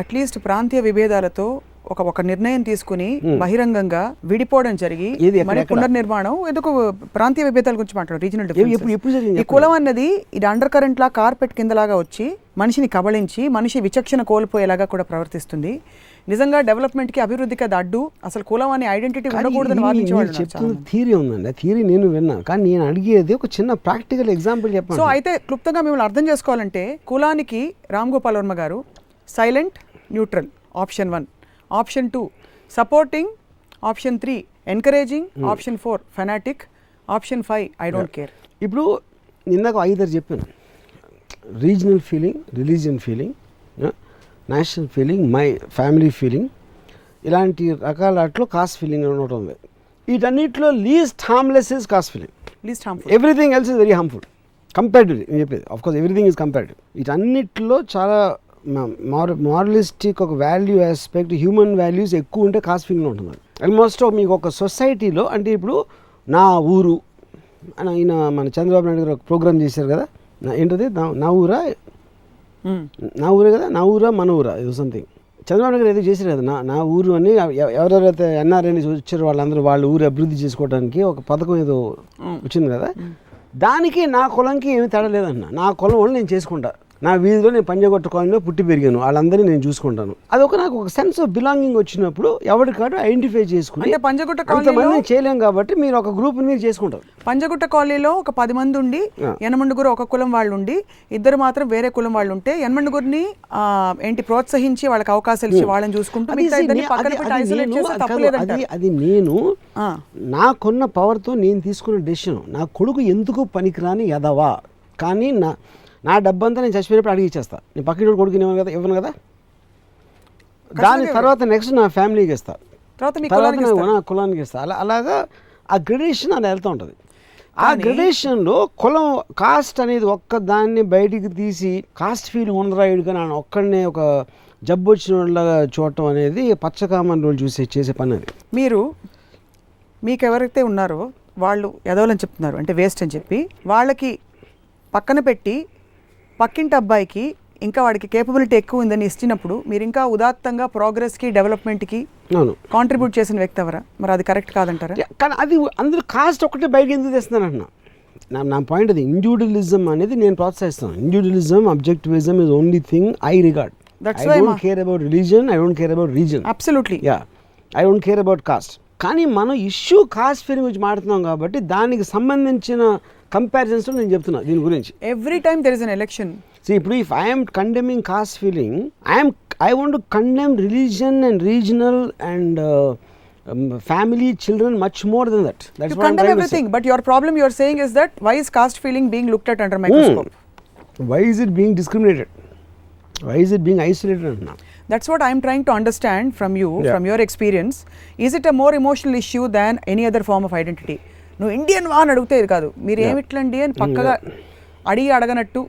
అట్లీస్ట్ ప్రాంతీయ విభేదాలతో ఒక ఒక నిర్ణయం తీసుకుని బహిరంగంగా విడిపోవడం జరిగి మరి? పునర్నిర్మాణం ఎందుకు ప్రాంతీయ విభేదాల గురించి మాట్లాడు రీజనల్? ఈ కులం అన్నది ఇది అండర్ కరెంట్ లా కార్పెట్ కిందలాగా వచ్చి మనిషిని కబళించి మనిషి విచక్షణ కోల్పోయేలాగా కూడా ప్రవర్తిస్తుంది. నిజంగా డెవలప్మెంట్కి అభివృద్ధికి అది అడ్డు అసలు కులం అనే ఐడెంటిటీ ఉండకూడదని వాదించేవాళ్ళు చెప్తున్న థియరీ ఉందండి. ఆ థియరీ నేను విన్నాను కానీ నేను అడిగేది ఒక చిన్న ప్రాక్టికల్ ఎగ్జాంపుల్ సో చెప్పండి అయితే క్లుప్తంగా మిమ్మల్ని అర్థం చేసుకోవాలంటే కులానికి రామ్ గోపాల్ వర్మ గారు silent neutral option one. Option two supporting. Option three encouraging. Option four fanatic. Option five I don't care. ఇప్పుడు ఇందాక ఐదారు చెప్పాను. Regional feeling religion feeling national feeling my family feeling ఇలాంటి రకాల అట్లో కాస్ట్ ఫీలింగ్ ఉంది వీటన్నిటిలో least harmless is caste feeling least harmful everything else is very harmful comparatively నేను చెప్పేది. Of course everything is comparative వీటన్నిటిలో చాలా మార్ మారలిస్టిక్ ఒక వాల్యూ ఆస్పెక్ట్ హ్యూమన్ వాల్యూస్ ఎక్కువ ఉంటే కాస్ట్ ఫీలింగ్ ఉంటుంది ఆల్మోస్ట్ మీకు ఒక సొసైటీలో అంటే ఇప్పుడు నా ఊరు అని ఆయన మన చంద్రబాబు నాయుడు గారు ఒక ప్రోగ్రామ్ చేశారు కదా? ఏంటది? నా ఊరా? నా ఊరే కదా నా ఊరా మన ఊరా ఇది సంథింగ్ చంద్రబాబు గారు ఏదో చేశారు కదా నా నా ఊరు అని ఎవ- ఎవరెవరైతే ఎన్ఆర్ఐ నుంచి వచ్చారో వాళ్ళందరూ వాళ్ళ ఊరు అభివృద్ధి చేసుకోవడానికి ఒక పథకం ఏదో వచ్చింది కదా దానికి నా కులంకి ఏమి తేడా లేదన్న. నా కులం వాళ్ళు నేను చేసుకుంటా. నా వీధిలో నేను పంజగొట్ట కాలనీలో పుట్టి పెరిగాను. వాళ్ళందరినీ నేను చూసుకుంటాను. అదొక నాకు ఒక సెన్స్ ఆఫ్ బిలాంగింగ్ వచ్చినప్పుడు ఎవరికాడు ఐడెంటిఫై చేసుకుని అంటే పంజగుట్ట కాలనీలో చేయలేం కాబట్టి మీరు ఒక గ్రూప్ మీరు చేసుకుంటారు. పంజగుట్ట కాలనీలో ఒక పది మంది ఉండి యనమండుగురు ఒక కులం వాళ్ళు ఉండి ఇద్దరు మాత్రం వేరే కులం వాళ్ళు ఉంటే యనమండుగురిని ఏంటి ప్రోత్సహించి వాళ్ళకి అవకాశాలు ఇచ్చి వాళ్ళని చూసుకుంటూ అది అది- అది నేను- అది. అది అది. నాకున్న పవర్తో నేను తీసుకున్న డెసిషన్ నా కొడుకు ఎందుకు పనికిరాని ఎదవా కానీ నా నా డబ్బంతా నేను చచ్చిపోయినప్పుడు అడిగి ఇచ్చేస్తా. నేను పక్కన కొడుకు ఇవ్వను కదా ఇవ్వను కదా? దాని తర్వాత నెక్స్ట్ నా ఫ్యామిలీకి ఇస్తా. తర్వాత నా- కులానికి ఇస్తా. అలా అలాగా ఆ గ్రెడేషన్ అలా వెళ్తూ ఉంటుంది. ఆ గ్రెడేషన్లో కులం కాస్ట్ అనేది ఒక్క దాన్ని బయటికి తీసి కాస్ట్ ఫీలింగ్ ఉండరా ఇడు కానీ ఆయన ఒక్కడనే ఒక జబ్బు వచ్చిన వాళ్ళగా చూడటం అనేది పచ్చకామన్ రోజు చూసే చేసే పని అది. మీరు మీకు ఎవరైతే ఉన్నారో వాళ్ళు ఎదవలని చెప్తున్నారు అంటే వేస్ట్ అని చెప్పి వాళ్ళకి పక్కన పెట్టి పక్కింటి అబ్బాయికి ఇంకా వాడికి కేపబిలిటీ ఎక్కువ ఉందని ఇచ్చినప్పుడు మీరు ఇంకా ఉదాత్తంగా ప్రోగ్రెస్కి డెవలప్మెంట్కి కాంట్రిబ్యూట్ చేసిన వ్యక్తి ఎవరా? మరి అది కరెక్ట్ కాదంటారా? కానీ అది అందరూ కాస్ట్ ఒకటే బయటకు ఎందుకు తెస్తున్నాను అంటున్నా నా నా పాయింట్ అది ఇండివిజువలిజం అనేది నేను ప్రోత్సహిస్తాను individualism objectivism is only thing I regard That's I don't care about religion I don't care about region absolutely ya I don't care about caste కానీ మనం ఇష్యూ కాస్ట్ ఫీలింగ్ గురించి మాట్లాడుతున్నాం కాబట్టి దానికి సంబంధించిన కంపారిజన్స్ నేను చెప్తున్నా దీని గురించి every time there is an election so ఇప్పుడు if I'm condemning caste feeling I'm I want to condemn religion and regional and family children much more then that You that's condemn everything, but your problem you are saying is that why is caste feeling being looked at under microscope? Why is it being discriminated why is it being isolated అంటున్నా That's what I'm trying to understand from you, Yeah. from your experience. Is it a more emotional issue than any other form of identity? నువ్వు Indian వా అని అడిగితే ఇది కాదు. మీరు. ఏమిట్లండి అని పక్కగా అడిగి అడగనట్టు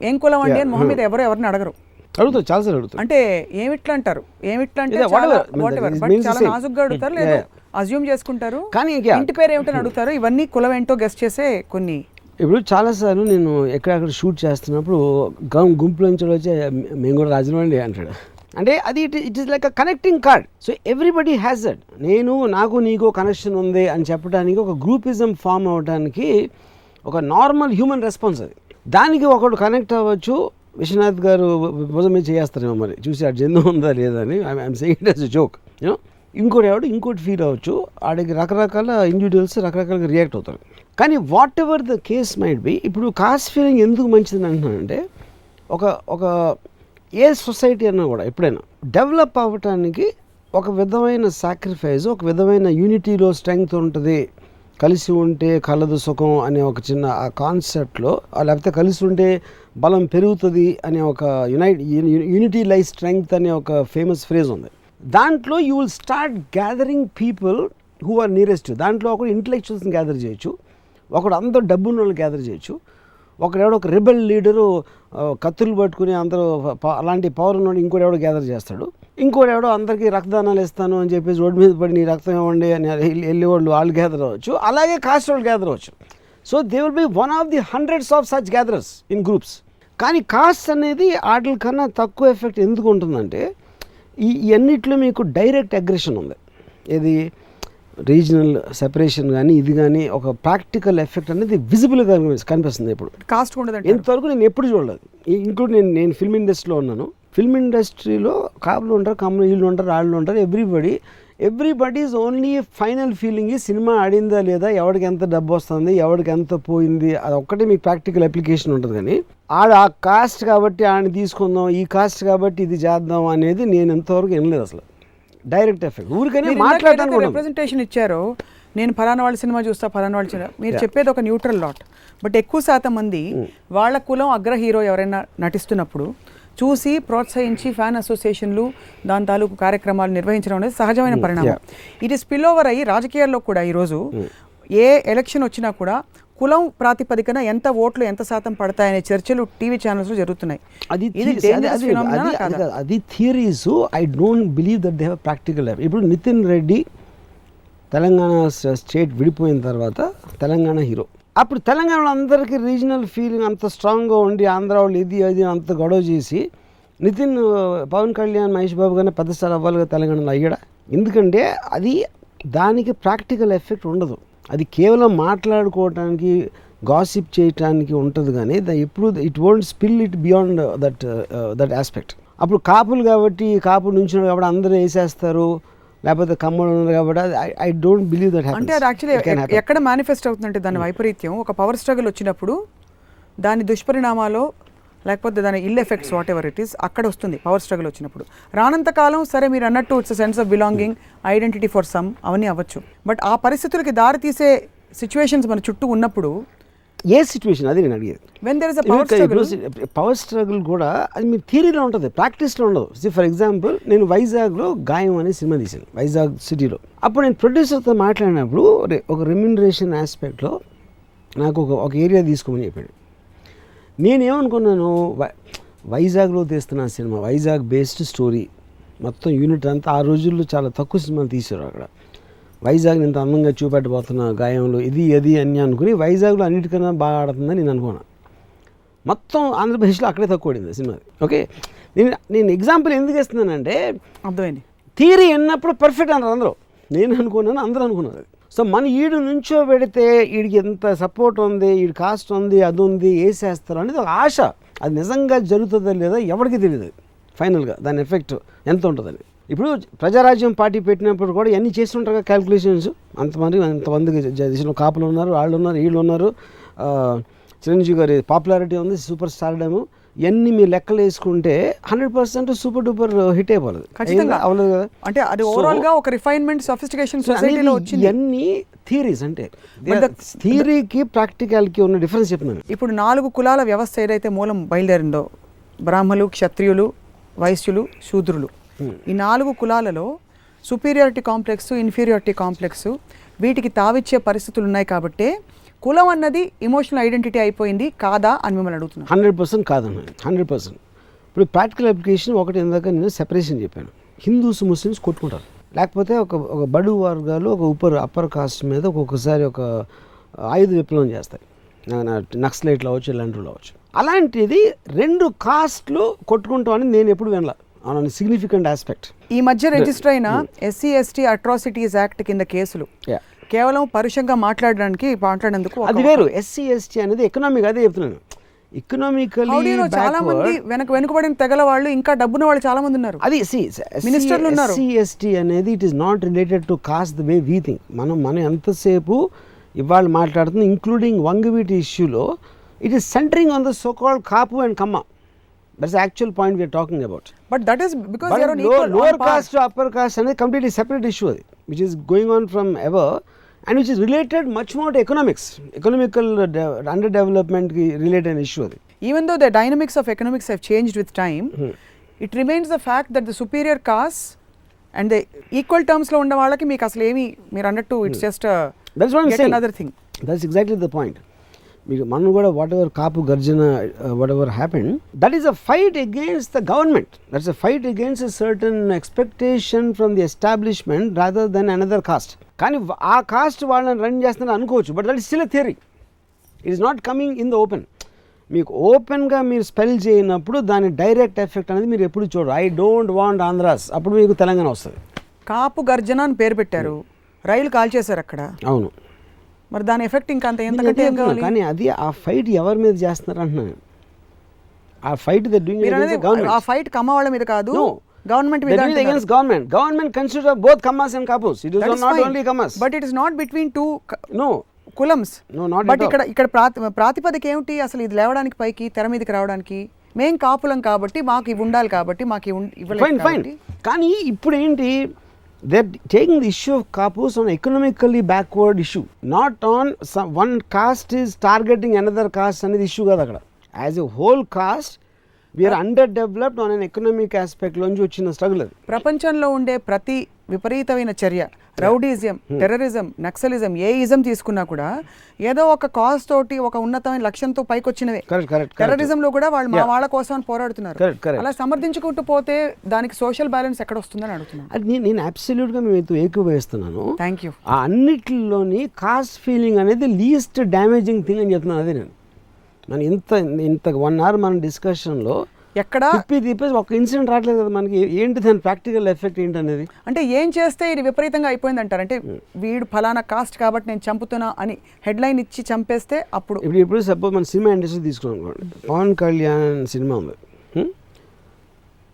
ఏం కులం అండి అని మొహం మీద ఎవరు ఎవరిని అడగరు. అడుగుతారు చాలాసార్లు అడుగుతారు. అంటే ఏమిట్లా అంటారు ఏమిట్లా అంటే చాలా. నాజుగ్గా అడుగుతారు లేదు. అజ్యూమ్ చేసుకుంటారు. కానీ. ఇంటి పేరు ఏమిటని అడుగుతారు ఇవన్నీ కులం ఏంటో గెస్ట్ చేసే కొన్ని. ఇప్పుడు చాలాసార్లు నేను ఎక్కడెక్కడ షూట్ చేస్తున్నప్పుడు గం గుంపులో నుంచి వచ్చి మేము కూడా రాజమండ్రి అంటాడు. అంటే అది it it is like a connecting card so everybody has that నేను నాకు నీకు కనెక్షన్ ఉంది అని చెప్పడానికి ఒక గ్రూపిజం ఫామ్ అవడానికి ఒక నార్మల్ హ్యూమన్ రెస్పాన్స్ అది. దానికి ఒకడు కనెక్ట్ అవ్వచ్చు. విశ్వనాథ్ గారు భుజం మీద చేస్తారేమో మరి. చూసి ఆ జందు ఉందా లేదా అని. I'm saying it joke you know ఇంకోటి ఎవడు ఇంకోటి ఫీల్ అవ్వచ్చు. ఆడికి రకరకాల ఇండివిజువల్స్ రకరకాలుగా రియాక్ట్ అవుతారు. కానీ whatever the case might be ఇప్పుడు కాస్ట్ ఫీలింగ్ ఎందుకు మంచిదని అంటున్నానంటే ఒక ఒక ఏ సొసైటీ అన్నా కూడా ఎప్పుడైనా డెవలప్ అవ్వటానికి ఒక విధమైన సాక్రిఫైస్ ఒక విధమైన యూనిటీలో స్ట్రెంగ్త్ ఉంటుంది. కలిసి ఉంటే కలదు సుఖం అనే ఒక చిన్న ఆ కాన్సెప్ట్లో లేకపోతే కలిసి ఉంటే బలం పెరుగుతుంది అనే ఒక యునైట్ యూనిటీ లైఫ్ స్ట్రెంగ్త్ అనే ఒక ఫేమస్ ఫ్రేజ్ ఉంది. దాంట్లో you will start gathering people who are nearest. దాంట్లో ఒకడు ఇంటలెక్చువల్స్ని గ్యాదర్ చేయొచ్చు ఒకడు అందరూ డబ్బున్న వాళ్ళు గ్యాదర్ చేయొచ్చు ఒకడెవడో ఒక రిబల్ లీడరు కత్తులు పట్టుకుని అందరూ అలాంటి పవర్ ఉన్నోడు ఇంకోటి ఎవడో గ్యాదర్ చేస్తాడు. ఇంకోటి ఎవడో అందరికీ రక్తదానాలు ఇస్తాను అని చెప్పేసి రోడ్డు మీద పడి నీ రక్తం ఇవ్వండి అని వెళ్ళి- వెళ్ళేవాళ్ళు వాళ్ళు గ్యాదర్ అవ్వచ్చు. అలాగే కాస్ట్ వాళ్ళు గ్యాదర్ అవ్వచ్చు. So they will be one of the hundreds of such gatherers in groups. కానీ కాస్ట్ అనేది వాటి కన్నా తక్కువ ఎఫెక్ట్ ఎందుకు ఉంటుందంటే ఈ ఈ అన్నిట్లో మీకు డైరెక్ట్ అగ్రెషన్ ఉంది. ఇది రీజనల్ సెపరేషన్ కానీ ఇది కానీ ఒక ప్రాక్టికల్ ఎఫెక్ట్ అనేది విజిబుల్గా కనిపిస్తుంది ఇప్పుడు. కాస్ట్ ఉండదంటే ఇంతవరకు నేను ఎప్పుడు చూడలేదు. ఇంక్లూడ్ నేను నేను ఫిల్మ్ ఇండస్ట్రీలో ఉన్నాను. ఫిల్మ్ ఇండస్ట్రీలో కాపులు ఉంటారు కమ్ములు వీళ్ళు ఉంటారు వాళ్ళు ఉంటారు everybody everybody is only final feeling ఈ సినిమా ఆడిందా లేదా ఎవరికి ఎంత డబ్బు వస్తుంది ఎవరికి ఎంత పోయింది అది ఒక్కటే మీకు ప్రాక్టికల్ అప్లికేషన్ ఉంటుంది కానీ ఆడ ఆ కాస్ట్ కాబట్టి ఆడిని తీసుకుందాం ఈ కాస్ట్ కాబట్టి ఇది చేద్దాం అనేది నేను ఎంతవరకు వినలేదు అసలు. Direct effect. ఊరికనే మాట్లాడడానికి. రిప్రజెంటేషన్ ఇచ్చారో నేను ఫలానా వాళ్ళ సినిమా చూస్తా ఫలానా వాళ్ళ సినిమా. మీరు చెప్పేది ఒక న్యూట్రల్ లాట్ బట్ ఎక్కువ శాతం మంది వాళ్ళ కులం అగ్ర హీరో ఎవరైనా నటిస్తున్నప్పుడు చూసి ప్రోత్సహించి ఫ్యాన్ అసోసియేషన్లు దాని తాలూకు కార్యక్రమాలు నిర్వహించడం అనేది సహజమైన పరిణామం. ఇది స్పిల్ ఓవర్ అయ్యి రాజకీయాల్లో కూడా ఈరోజు ఏ ఎలక్షన్ వచ్చినా కూడా కులం ప్రాతిపదికన ఎంత ఓట్లు ఎంత శాతం పడతాయనే చర్చలు టీవీ ఛానల్స్లో జరుగుతున్నాయి. అది theories. I don't believe that they have practical life ఇప్పుడు నితిన్ రెడ్డి తెలంగాణ స్ట- స్టేట్ విడిపోయిన తర్వాత తెలంగాణ హీరో. అప్పుడు తెలంగాణ అందరికీ రీజనల్ ఫీలింగ్ అంత స్ట్రాంగ్గా ఉండి ఆంధ్ర వాళ్ళు ఇది అది అంత గొడవ చేసి నితిన్ పవన్ కళ్యాణ్ మహేష్ బాబు గానే పెద్ద స్టార్ అవ్వాలిగా తెలంగాణలో అయ్యాడా? ఎందుకంటే అది దానికి ప్రాక్టికల్ ఎఫెక్ట్ ఉండదు. అది కేవలం మాట్లాడుకోవటానికి గాసిప్ చేయటానికి ఉంటుంది కానీ ద ఎప్పుడు it won't spill it beyond that that aspect అప్పుడు కాపులు కాబట్టి కాపు నుంచి కాబట్టి అందరూ వేసేస్తారు లేకపోతే కమ్మలు ఉన్నారు కాబట్టి ఐ డోంట్ బిలీవ్ దట్ అంటే అది యాక్చువల్లీ ఎక్కడ మేనిఫెస్ట్ అవుతుందంటే దాని వైపరీత్యం ఒక పవర్ స్ట్రగుల్ వచ్చినప్పుడు దాని దుష్పరిణామాలు లేకపోతే దాని ill effects whatever it is అక్కడ వస్తుంది పవర్ స్ట్రగుల్ వచ్చినప్పుడు. రానంత కాలం సరే మీరు అన్నట్టు it's sense of belonging identity for some అవన్నీ అవ్వచ్చు. బట్ ఆ పరిస్థితులకి దారి తీసే సిచ్యువేషన్స్ మన చుట్టూ ఉన్నప్పుడు ఏ సిచ్యువేషన్ అది నేను అడిగేది. When there is a power struggle power struggle కూడా అది మీ థియరీలో ఉంటుంది ప్రాక్టీస్లో ఉండదు. ఫర్ ఎగ్జాంపుల్ నేను వైజాగ్లో గాయం అనే సినిమా తీశాను వైజాగ్ సిటీలో. అప్పుడు నేను ప్రొడ్యూసర్తో మాట్లాడినప్పుడు ఒక రెమ్యునరేషన్ ఆస్పెక్ట్లో నాకు ఒక ఒక ఏరియా తీసుకోమని చెప్పాడు. నేనేమనుకున్నాను వై- వైజాగ్లో తీస్తున్న సినిమా వైజాగ్ బేస్డ్ స్టోరీ. మొత్తం యూనిట్ అంతా ఆ రోజుల్లో చాలా తక్కువ సినిమాలు తీశారు అక్కడ. వైజాగ్ని ఇంత అందంగా చూపెట్టబోతున్న గాయంలో ఇది అది అని అనుకుని వైజాగ్లో అన్నిటికన్నా బాగా ఆడుతుందని నేను అనుకున్నాను. మొత్తం ఆంధ్రప్రదేశ్లో అక్కడే తక్కువ పడింది సినిమా ఓకే? నేను నేను ఎగ్జాంపుల్ ఎందుకు ఇస్తున్నానంటే అర్థమైంది. థియరీ విన్నప్పుడు పర్ఫెక్ట్ అన్నారు అందరూ. నేను అనుకున్నాను అందరూ అనుకున్నారు అది. సో మన ఈడు నుంచో పెడితే వీడికి ఎంత సపోర్ట్ ఉంది వీడి కాస్ట్ ఉంది అది ఉంది వేసేస్తారు అనేది ఒక ఆశ. అది నిజంగా జరుగుతుందో లేదో ఎవరికి తెలియదు ఫైనల్గా దాని ఎఫెక్ట్ ఎంత ఉంటుందని ఇప్పుడు ప్రజారాజ్యం పార్టీ పెట్టినప్పుడు కూడా ఇవన్నీ చేస్తుంటారు కదా క్యాల్కులేషన్స్ అంతమంది అంతమందికి దేశంలో కాపులు ఉన్నారు వాళ్ళు ఉన్నారు వీళ్ళు ఉన్నారు. చిరంజీవి గారి పాపులారిటీ ఉంది సూపర్ స్టార్డము ఇవన్నీ మీ లెక్కలు వేసుకుంటే hundred percent super duper hit అయిపోలేదు ఖచ్చితంగా. అవ్వలేదు కదా? అంటే అది ఓవరాల్గా ఒక రిఫైన్మెంట్ సొఫిస్టికేషన్ సొసైటీలో వచ్చింది. ఇవన్నీ థియరీస్ అంటే. థియరీకి ప్రాక్టికాలిటీ ఉన్న డిఫరెన్స్ చెప్తున్నాను ఇప్పుడు నాలుగు కులాల వ్యవస్థ ఏదైతే మూలం బయలుదేరిందో బ్రాహ్మలు క్షత్రియులు వైశ్యులు శూద్రులు. ఈ నాలుగు కులాలలో సుపీరియారిటీ కాంప్లెక్స్ ఇన్ఫీరియారిటీ కాంప్లెక్స్ వీటికి తావిచ్చే పరిస్థితులు ఉన్నాయి కాబట్టే కులం అన్నది ఇమోషనల్ ఐడెంటిటీ అయిపోయింది కాదా అని మిమ్మల్ని అడుగుతున్నాను. హండ్రెడ్ పర్సెంట్ కాదన్నాను హండ్రెడ్ పర్సెంట్. ఇప్పుడు ప్రాక్టికల్ అప్లికేషన్ ఒకటి ఇందాక నేను సెపరేషన్ చెప్పాను. హిందూస్ ముస్లిమ్స్ కొట్టుకుంటారు. లేకపోతే ఒక ఒక బడు వర్గాలు ఒక ఉపర్ అప్పర్ కాస్ట్ మీద ఒక్కొక్కసారి ఒక ఆయుధ విప్లవం చేస్తాయి. నక్సలైట్లు అవ్వచ్చు ఇలాంటివి అవ్వచ్చు అలాంటిది రెండు కాస్ట్లు కొట్టుకుంటాం అని నేను ఎప్పుడు వినలా. ఆన్ సిగ్నిఫికెంట్ ఆస్పెక్ట్ ఈ మధ్య రిజిస్టర్ అయిన ఎస్సీ ఎస్టీ అట్రాసిటీస్ యాక్ట్ కింద కేసులు. కేవలం పరుషంగా మాట్లాడడానికి మాట్లాడేందుకు అది వేరు. ఎస్సీ ఎస్టీ అనేది ఎకనామిక్ అదే చెప్తున్నాను. ఎకనామికలీ చాలా మంది వెనక వెనుకబడిన తెగల వాళ్ళు ఇంకా డబ్బున్న వాళ్ళు చాలా మంది ఉన్నారు. అది సి మినిస్టర్లు ఉన్నారు. ఎస్టీ అనేది it is not related to caste the way we think మనం మనం ఎంతసేపు ఇవాళ మాట్లాడుతుంది ఇంక్లూడింగ్ వంగవీటి ఇష్యూలో it is centering on the so called Kapu and Kamma. That's actual point we're talking about but that is because lower caste upper caste అనేది completely separate issue అది which is going on from ever and which is related much more economics economical under డెవలప్మెంట్కి related issue అది. Even though the dynamics of economics have changed with time it remains the fact that the superior caste and the equal terms లో ఉన్న వాళ్ళకి మీకు అసలు ఏమి మీరు అన్నట్టు it's just another thing. That's exactly the point మీకు మనం కూడా whatever Kapu Garjana whatever happen that is a fight against the government that's a fight against a certain expectation from the establishment rather than another caste కానీ ఆ caste వాళ్ళని run చేస్తున్నారు అనుకోవచ్చు but that is still theory it is not coming in the open మీకు ఓపెన్గా మీరు spell చేయనప్పుడు దాని డైరెక్ట్ ఎఫెక్ట్ అనేది మీరు ఎప్పుడు చూడరు. ఐ డోంట్ వాంట్ ఆంధ్రాస్ అప్పుడు మీకు తెలంగాణ వస్తుంది. కాపు గర్జన అని పేరు పెట్టారు. రైలు కాల్ చేశారు అక్కడ. అవును. మరి దాని ఎఫెక్ట్ ఇంకా అంత అంటున్నా, కానీ అది ఆ ఫైట్ ఎవరి మీద చేస్తున్నారు అంటున్నాను. ఆ ఫైట్ ద డూయింగ్ ఆ ఫైట్ కమ్మ వాళ్ళ మీద కాదు. Government government government consider both Kammas and Kapus it is not only Kammas but it is not between two no కులమ్స్ No, not but. ఇక్కడ ఇక్కడ ప్రాతి ప్రాతిపదిక ఏమిటి? అసలు ఇది లేవడానికి పైకి తెర మీదకి రావడానికి మేం కాపులం కాబట్టి మాకు ఇవి ఉండాలి కాబట్టి మాకు ఫైన్ ఫైన్ కానీ ఇప్పుడు ఏంటి? They taking the issue of Kapus on economically backward issue not on one caste is targeting another caste అనేది ఇష్యూ కాదు అక్కడ. As a whole caste we're underdeveloped on an economic ఆస్పెక్ట్లోంచి వచ్చిన స్ట్రగుల్ అది. ప్రపంచంలో ఉండే ప్రతి విపరీతమైన చర్య రౌడీజం టెర్రరిజం నక్సలిజం ఏ ఇజం తీసుకున్నా కూడా ఏదో ఒక కాజ్ తోటి ఒక ఉన్నతమైన లక్ష్యంతో పైకి వచ్చినవే టెర్రరిజం లో కూడా వాళ్ళు మా వాళ్ళ కోసం పోరాడుతున్నారు. అలా సమర్థించుకుంటూ పోతే దానికి సోషల్ బ్యాలెన్స్ ఎక్కడ వస్తుందని అడుగుతున్నాను. నేను నేను అబ్సల్యూట్గా మీతో ఏకీభవిస్తున్నాను. థ్యాంక్ యూ అన్నిటిలోని కాస్ట్ ఫీలింగ్ అనేది లీస్ట్ డ్యామేజింగ్ థింగ్ అని చెప్తున్నాను అదే నేను. మనం ఇంత ఇంత వన్ అవర్ మన డిస్కషన్లో ఎక్కడ? తిప్పి తిప్పేసి ఒక ఇన్సిడెంట్ రావట్లేదు కదా మనకి. ఏంటి దాని ప్రాక్టికల్ ఎఫెక్ట్ ఏంటి అనేది అంటే ఏం చేస్తే ఇది విపరీతంగా అయిపోయింది అంటారు అంటే వీడు ఫలానా కాస్ట్ కాబట్టి నేను చంపుతున్నా అని హెడ్లైన్ ఇచ్చి చంపేస్తే అప్పుడు ఇప్పుడు ఇప్పుడు సపోజ్ మన సినిమా ఇండస్ట్రీ తీసుకున్నాం అనుకోండి. పవన్ కళ్యాణ్ సినిమా ఉంది?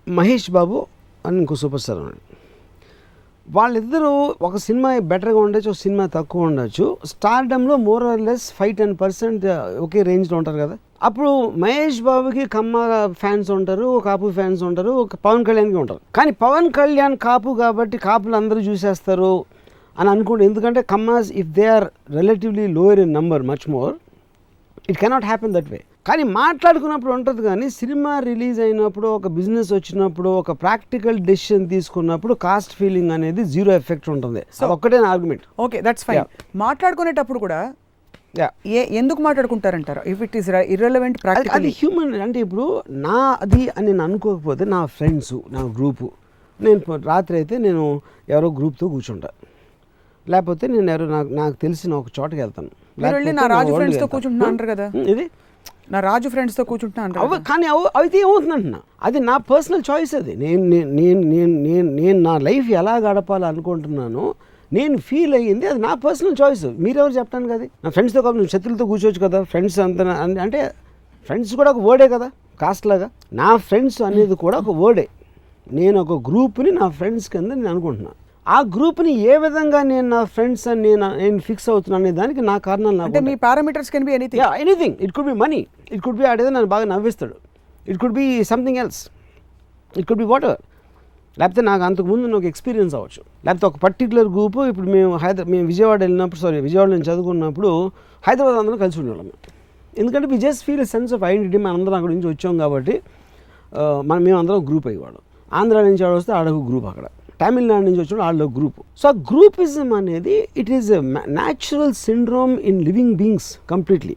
మహేష్ బాబు అని ఇంకో సూపర్ స్టార్ ఉన్నాడు. వాళ్ళిద్దరూ ఒక సినిమా బెటర్గా ఉండొచ్చు ఒక సినిమా తక్కువ ఉండొచ్చు. స్టార్డమ్లో more or less five ten percent ఒకే రేంజ్లో ఉంటారు కదా. అప్పుడు మహేష్ బాబుకి కమ్మ ఫ్యాన్స్ ఉంటారు కాపు ఫ్యాన్స్ ఉంటారు ఒక పవన్ కళ్యాణ్కి ఉంటారు. కానీ పవన్ కళ్యాణ్ కాపు కాబట్టి కాపులు అందరూ చూసేస్తారు అని అనుకోండి. ఎందుకంటే Kammas if they are relatively lower in number much more it cannot happen that way కానీ మాట్లాడుకున్నప్పుడు ఉంటుంది కానీ సినిమా రిలీజ్ అయినప్పుడు ఒక బిజినెస్ వచ్చినప్పుడు ఒక ప్రాక్టికల్ డెసిషన్ తీసుకున్నప్పుడు కాస్ట్ ఫీలింగ్ అనేది జీరో ఎఫెక్ట్ ఉంటుంది. ఒక్కటే ఆర్గ్యుమెంట్. ఓకే దట్స్ ఫైన్ మాట్లాడుకునేటప్పుడు కూడా యా ఏ ఎందుకు మాట్లాడుకుంటారంటారు? ఇఫ్ ఇట్ ఈస్ ఇర్రెలవెంట్ అది హ్యూమన్ అంటే ఇప్పుడు నా అది అని నేను అనుకోకపోతే నా ఫ్రెండ్స్ నా గ్రూపు నేను రాత్రి అయితే నేను ఎవరో గ్రూప్తో కూర్చుంటా. లేకపోతే నేను ఎవరో నాకు నాకు తెలిసిన ఒక చోటకి వెళ్తాను. నా ఇది? నా రాజు ఫ్రెండ్స్తో కూర్చుంటున్నా అవ కానీ అవ అయితే ఏమవుతుంది అంటున్నా అది నా పర్సనల్ చాయిస్ అది. నేను నేను నేను నేను నేను నా లైఫ్ ఎలా గడపాలి అనుకుంటున్నానో నేను ఫీల్ అయ్యింది అది నా పర్సనల్ చాయిస్ మీరెవరు చెప్పడానికి అది? నా ఫ్రెండ్స్తో కాదు నువ్వు శత్రులతో కూర్చోవచ్చు కదా ఫ్రెండ్స్ అంత అంటే ఫ్రెండ్స్ కూడా ఒక వర్డే కదా కాస్ట్ లాగా. నా ఫ్రెండ్స్ అనేది కూడా ఒక వర్డే నేను ఒక గ్రూప్ని నా ఫ్రెండ్స్ కింద నేను అనుకుంటున్నాను ఆ గ్రూప్ని ఏ విధంగా నేను నా ఫ్రెండ్స్ అని నేను నేను ఫిక్స్ అవుతున్నాను అనే దానికి నా కారణాలు అంటే మీ parameters can be anything anything it could be money it could be ఆడేదో నన్ను బాగా నవ్విస్తాడు. It could be something else it could be whatever లేకపోతే నాకు అంతకుముందు నాకు ఎక్స్పీరియన్స్ అవ్వచ్చు. లేకపోతే ఒక పర్టికులర్ గ్రూప్ ఇప్పుడు మేము హైదరాబాద్ మేము విజయవాడ వెళ్ళినప్పుడు సారీ విజయవాడ నేను చదువుకున్నప్పుడు హైదరాబాద్ అందరం కలిసి ఉండేవాళ్ళం. ఎందుకంటే we just feel sense of identity మనం అందరం అక్కడి నుంచి వచ్చాం కాబట్టి ఆ, మనం మేము అందరం గ్రూప్ అయ్యేవాళ్ళం. ఆంధ్ర నుంచి ఆడ వస్తే ఆడొక గ్రూప్ అక్కడ. తమిళనాడు నుంచి వచ్చిన ఆడలో గ్రూప్ సో ఆ గ్రూపిజం అనేది it is natural syndrome in living beings completely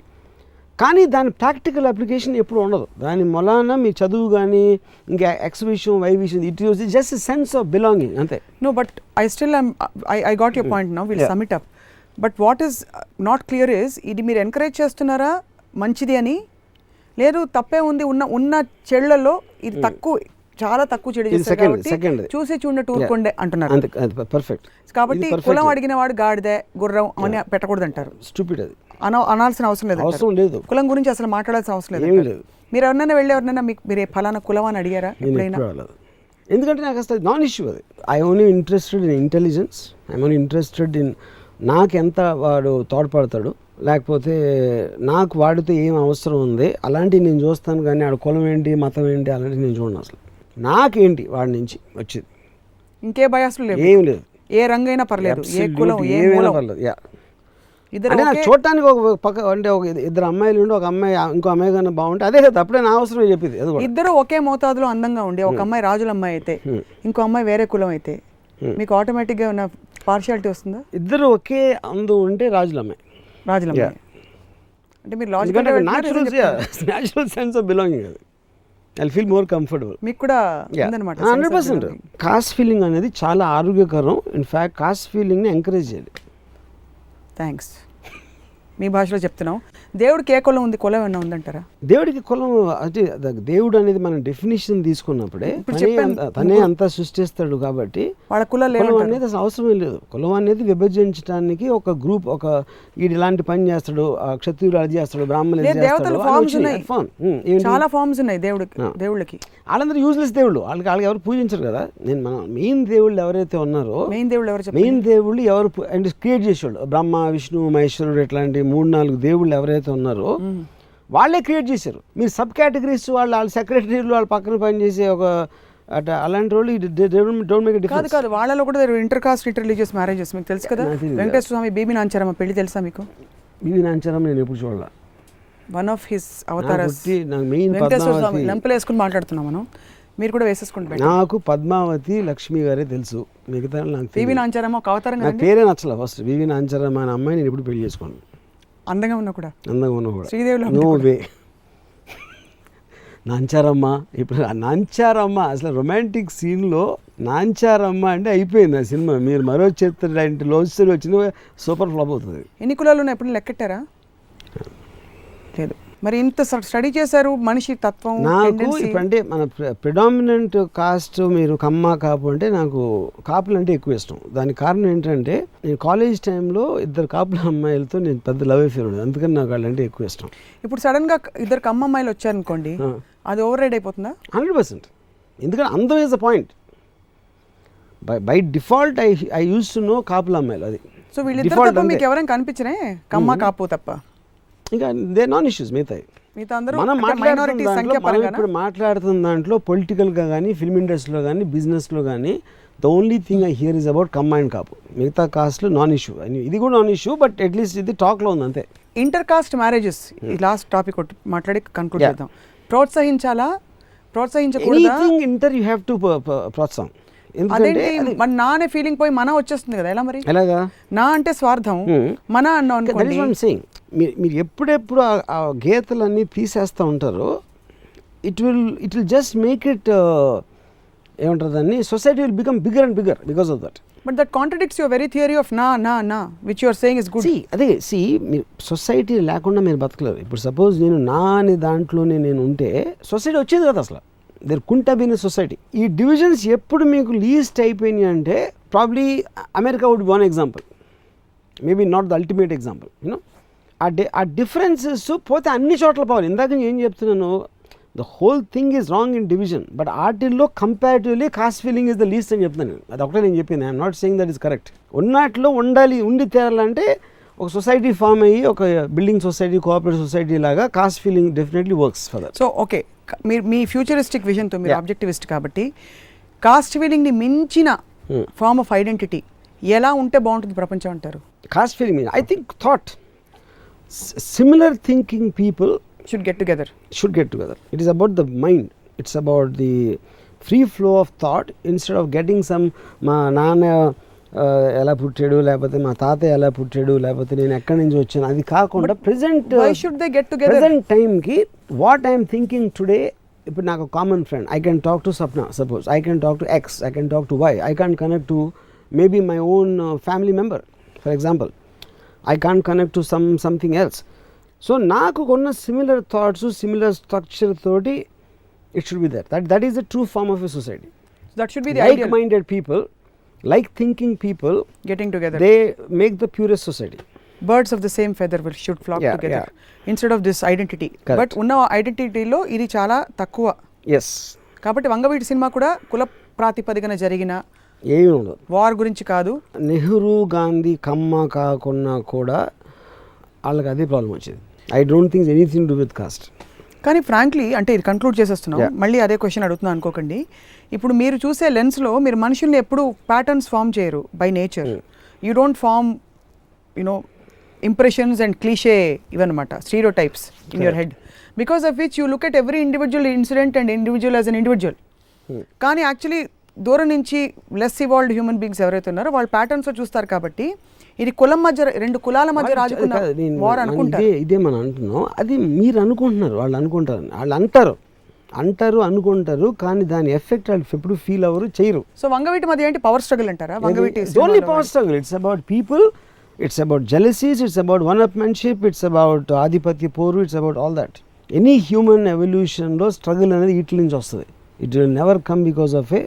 కానీ దాని ప్రాక్టికల్ అప్లికేషన్ ఎప్పుడు ఉండదు దాని మొలాన మీ చదువు కానీ ఇంకా exhibition వైవిషన్ it is just sense of belonging అంతే No, but I still am. I, I got your point now. We'll Yeah. sum it up. But what is uh, not clear is ఇది మీరు encourage చేస్తున్నారా మంచిది అని లేదు తప్పే ఉంది ఉన్న ఉన్న చెడులలో ఇది తక్కువ చాలా తక్కువ చెడు చేస్తారు కాబట్టి. చూసి చూడనట్టు ఊరుకోండే అంటున్నారు. అంతే పర్ఫెక్ట్ కాబట్టి కులం అడిగిన వాడు గాడిదే గుర్రం అని పెట్టకూడదు అంటారు. స్టూపిడ్ అది. అన అనాల్సిన అవసరం లేదు. అవసరం లేదు. కులం గురించి అసలు మాట్లాడాల్సిన అవసరం లేదు. మీరు ఎవరినైనా వెళ్ళి ఎవరినైనా మీకు మీరు ఫలానా కులం అని అడిగారా ఎప్పుడైనా? ఎందుకంటే నాకు అసలు నాన్ ఇష్యూ అది. I only interested in intelligence I only interested in నాకు ఎంత వాడు తోడ్పడతాడు లేకపోతే నాకు వాడితో ఏం అవసరం ఉంది అలాంటివి నేను చూస్తాను కానీ ఆడ కులం ఏంటి మతం ఏంటి అలాంటివి నేను చూడను అసలు. నాకేంటి వాడి నుంచి వచ్చేది? ఇంకే బయాసులు లేవు. ఏం లేదు. ఏ రంగైనా పర్లేదు. ఏ కులం ఏ ఏమైనా పర్లేదు. యా. ఇద్దరు అంటే నాకు చూడటానికి ఒక పక్క అంటే ఒక ఇద్దరు అమ్మాయిలు ఉండి ఒక అమ్మాయి ఇంకో అమ్మాయి కన్నా బాగుంటే అదే కదా అప్పుడే నా అవసరమే చెప్పింది అది ఇద్దరు ఒకే మోతాదులో అందంగా ఉండి. ఒక అమ్మాయి రాజుల అమ్మాయి అయితే ఇంకో అమ్మాయి వేరే కులం అయితే మీకు ఆటోమేటిక్గా ఉన్న పార్షియాలిటీ వస్తుందా? ఇద్దరు ఒకే అందం ఉంటే రాజుల అమ్మాయి. రాజుల. అమ్మాయి. అంటే మీరు logical natural sense of belonging అది. I feel more comfortable. మీకు కూడా ఉందన్నమాట హండ్రెడ్ పర్సెంట్. కాస్ట్ ఫీలింగ్ అనేది చాలా ఆరోగ్యకరం. ఇన్ఫ్యాక్ట్ కాస్ట్ ఫీలింగ్ని ఎంకరేజ్ చేయాలి థ్యాంక్స్ మీ భాషలో చెప్తున్నాం. దేవుడికి ఏ కులం ఉంది? కులం ఏమన్నా ఉందంటారా? దేవుడికి కులం అంటే దేవుడు అనేది మనం డెఫినేషన్ తీసుకున్నప్పుడే తనే. అంత- సృష్టిస్తాడు కాబట్టి వాళ్ళ కులం అనేది అసలు అవసరమే లేదు. కులం అనేది విభజించడానికి ఒక గ్రూప్ ఒక వీడు ఇలాంటి పని చేస్తాడు ఆ క్షత్రియుడు అది చేస్తాడు బ్రాహ్మణులు? చాలా ఫార్మ్స్ ఉన్నాయి దేవుడికి. దేవుళ్ళకి. వాళ్ళందరూ యూజ్లెస్ దేవుళ్ళు. వాళ్ళకి వాళ్ళకి ఎవరు పూజించరు కదా. నేను మన మెయిన్ దేవుళ్ళు ఎవరైతే ఉన్నారో మెయిన్ దేవుళ్ళు ఎవరు మెయిన్ దేవుళ్ళు ఎవరు అంటే క్రియేట్ చేసేవాళ్ళు. బ్రహ్మ విష్ణు మహేశ్వరుడు ఇట్లాంటి మూడు నాలుగు దేవుళ్ళు ఎవరైతే ఉన్నారో వాళ్ళే క్రియేట్ చేశారు. మీరు సబ్ కేటగిరీస్ వాళ్ళు వాళ్ళ సెక్రటరీలు వాళ్ళ పక్కన పనిచేసే ఒక అట్లా అలాంటి వాళ్ళు డోంట్ మేక్ కాదు కాదు వాళ్ళలో కూడా inter caste inter religious marriages మీకు తెలుసు కదా. వెంకటేశ్వర స్వామి బీబీ నాంచారమ్మ పెళ్ళి తెలుసా మీకు? ఇవి నాంచారం నేను ఎప్పుడు చూడాల. One of his avatars Venkateswara Swamy లెంపలు వేసుకుని మాట్లాడుతున్నాం మనం. మీరు కూడా వేసేసుకోండి బయట. నాకు పద్మావతి లక్ష్మి గారే తెలుసు. మిగతా నాకు బీబీ తెలియదు. నాంచారమ్మ ఒక అవతారం పేరే నచ్చల ఫస్ట్ వివి నాంచారం అనే అమ్మాయి నేను ఎప్పుడు పెళ్ళి చేసుకోను. అందంగా ఉన్నా కూడా. అందంగా ఉన్నా కూడా. శ్రీదేవిలో నో ఉంటే వే నాంచారమ్మ ఇప్పుడు నాంచారమ్మ అసలు రొమాంటిక్ సీన్లో నాంచారమ్మ అంటే అయిపోయింది ఆ సినిమా. మీరు మరో చిత్ర లాంటి లవ్ స్టోరీ వచ్చిన సూపర్ ఫ్లాప్ అవుతుంది. ఎన్ని కులాలు ఉన్నాయి? ఎప్పుడు లెక్కెట్టారా? లేదు. మరి ఇంత స్టడీ చేశారు మనిషి తత్వం నాకు అంటే మన ప్రిడామినెంట్ కాస్ట్ మీరు కమ్మ కాపు అంటే నాకు కాపులు అంటే ఎక్కువ ఇష్టం. దానికి కారణం ఏంటంటే నేను కాలేజ్ టైంలో ఇద్దరు కాపుల అమ్మాయిలతో నేను పెద్ద లవ్ అఫేర్ ఉండేది. అందుకని నాకు వాళ్ళంటే ఎక్కువ ఇష్టం. ఇప్పుడు సడన్గా ఇద్దరు కమ్మ అమ్మాయిలు వచ్చారనుకోండి. అది ఓవర్ రైడ్ అయిపోతుందా? హండ్రెడ్ పర్సెంట్ ఎందుకంటే అందం is the point by by default I I use to know కాపుల అమ్మాయిలు అది. సో వీళ్ళిద్దరు. మీకు ఎవరైనా కనిపించరే కమ్మ కాపు తప్ప. ఇంకా దే నాన్ ఇష్యూస్ మిగతాయి మనం మాట్లాడుతున్న దాంట్లో మనం ఇప్పుడు మాట్లాడుతున్న దాంట్లో పొలిటికల్గా కానీ ఫిల్మ్ ఇండస్ట్రీలో కానీ బిజినెస్లో కానీ the only thing I hear is about combine Kapu మిగతా కాస్ట్లు నాన్ ఇష్యూ ఇది కూడా నాన్ ఇష్యూ బట్ అట్లీస్ట్ ఇది టాక్లో ఉంది అంతే. ఇంటర్ కాస్ట్ మ్యారేజెస్ ఈ లాస్ట్ టాపిక్ మాట్లాడి కన్క్లూడ్. చేద్దాం. ప్రోత్సహించాలా? ప్రోత్సహించకూడదా? ఇంటర్ యూ హ్యావ్ టు ప్రోత్సాహం. అదేంటి? మన నా అనే ఫీలింగ్ పోయి మన వచ్చేస్తుంది కదా ఎలా మరి? ఎలాగా? నా అంటే స్వార్థం Hmm. మన అన్నాం మీరు మీరు ఎప్పుడెప్పుడు ఆ- గీతలన్నీ తీసేస్తూ ఉంటారో it will it will just make it ఏమంటారు దాన్ని? Society will become bigger and bigger because of that but that contradicts your very theory of నా నా నా which your saying is good see అదే సి మీరు సొసైటీ లేకుండా మీరు బతకలేరు. ఇప్పుడు సపోజ్ నేను నా అనే దాంట్లోనే నేను ఉంటే సొసైటీ వచ్చేది కదా అసలు. దేర్ కుంట బిన్ సొసైటీ ఈ డివిజన్స్ ఎప్పుడు మీకు లీస్ట్ అయిపోయినాయి అంటే probably America would one example maybe not the ultimate example you know the ఆ డిఫరెన్సెస్ పోతే అన్ని చోట్ల పోవాలి. ఇందాక నేను ఏం చెప్తున్నాను the whole thing is wrong in division but ఆర్టిల్లో comparatively caste feeling is the least అని చెప్తున్నాను నేను. అది ఒకటే నేను చెప్పింది. I'm not saying that is correct ఉన్నట్లో ఉండాలి ఉండి తేరాలంటే ఒక సొసైటీ ఫామ్ అయ్యి ఒక బిల్డింగ్ సొసైటీ కోఆపరేటివ్ సొసైటీ లాగా caste feeling definitely works for that so okay మీరు మీ ఫ్యూచరిస్టిక్ విజన్తో మీరు. ఆబ్జెక్టివిస్ట్ కాబట్టి కాస్ట్ ఫీలింగ్ని మించిన. ఫార్మ్ ఆఫ్ ఐడెంటిటీ ఎలా ఉంటే బాగుంటుంది ప్రపంచం అంటారు? Caste feeling I think thought similar thinking people should get together should get together. It is about the mind. It's about the free flow of thought instead of getting some మా నాన్న ఎలా పుట్టాడు? లేకపోతే మా తాతయ్య ఎలా పుట్టాడు? లేకపోతే నేను ఎక్కడి నుంచి వచ్చాను? అది కాకుండా present why should they get together present టైంకి వాట్ ఐఎమ్ థింకింగ్ టుడే ఇప్పుడు నాకు common friend I can talk to Sapna suppose I can talk to ex I can talk to why I can connect to maybe my own family member for example I can connect to some something else so నాకు కొన్న similar thoughts similar structure తోటి it should be there that that is the true form of a society that should be like minded people like thinking people getting together they make the purest society birds of the same feather will should flock together. Instead of this identity. But ఉన్న ఐడెంటిటీలో ఇది చాలా తక్కువ. Yes కాబట్టి Vangaveeti cinema కూడా కుల ప్రాతిపదికన జరిగిన ఏమీ ఉండదు. వార్ గురించి కాదు. నెహ్రూ గాంధీ కమ్మ కాకున్నా కూడా వాళ్ళకి అదే ప్రాబ్లం వచ్చేది. I don't think anything do with caste కానీ ఫ్రాంక్లీ అంటే ఇది కంక్లూడ్ చేసేస్తున్నాం. మళ్ళీ అదే క్వశ్చన్ అడుగుతున్నా అనుకోకండి. ఇప్పుడు మీరు చూసే లెన్స్లో మీరు మనుషుల్ని ఎప్పుడు ప్యాటర్న్స్ ఫామ్ చేయరు by nature you don't form you know impressions and cliche ఇవన్నమాట stereotypes in your head because of which you look at every individual incident and individual as an individual కానీ యాక్చువల్లీ దూరం నుంచి less evolved human beings ఎవరైతే ఉన్నారో వాళ్ళు patterns చూస్తారు కాబట్టి ఇది కులం మధ్య రెండు కులాల మధ్య రాజుకున్న వార్ అనుకుంటారు. ఇదే మనం అంటున్నాం. అది మీరు అనుకుంటున్నారు వాళ్ళు అనుకుంటారు. వాళ్ళు అంటారు. అంటారు అనుకుంటారు కానీ దాని ఎఫెక్ట్ వాళ్ళు ఎప్పుడు ఫీల్ అవ్వరు చేయరు. సో వంగవీటి మధ్య ఏంటి? పవర్ స్ట్రగుల్ అంటారా? Vangaveeti only power struggle it's about people it's about jealousies it's about one upmanship it's about ఆధిపత్య పోరు it's about all that any human ఎవల్యూషన్లో struggle అనేది వీటి నుంచి వస్తుంది. It will never come because of ఏ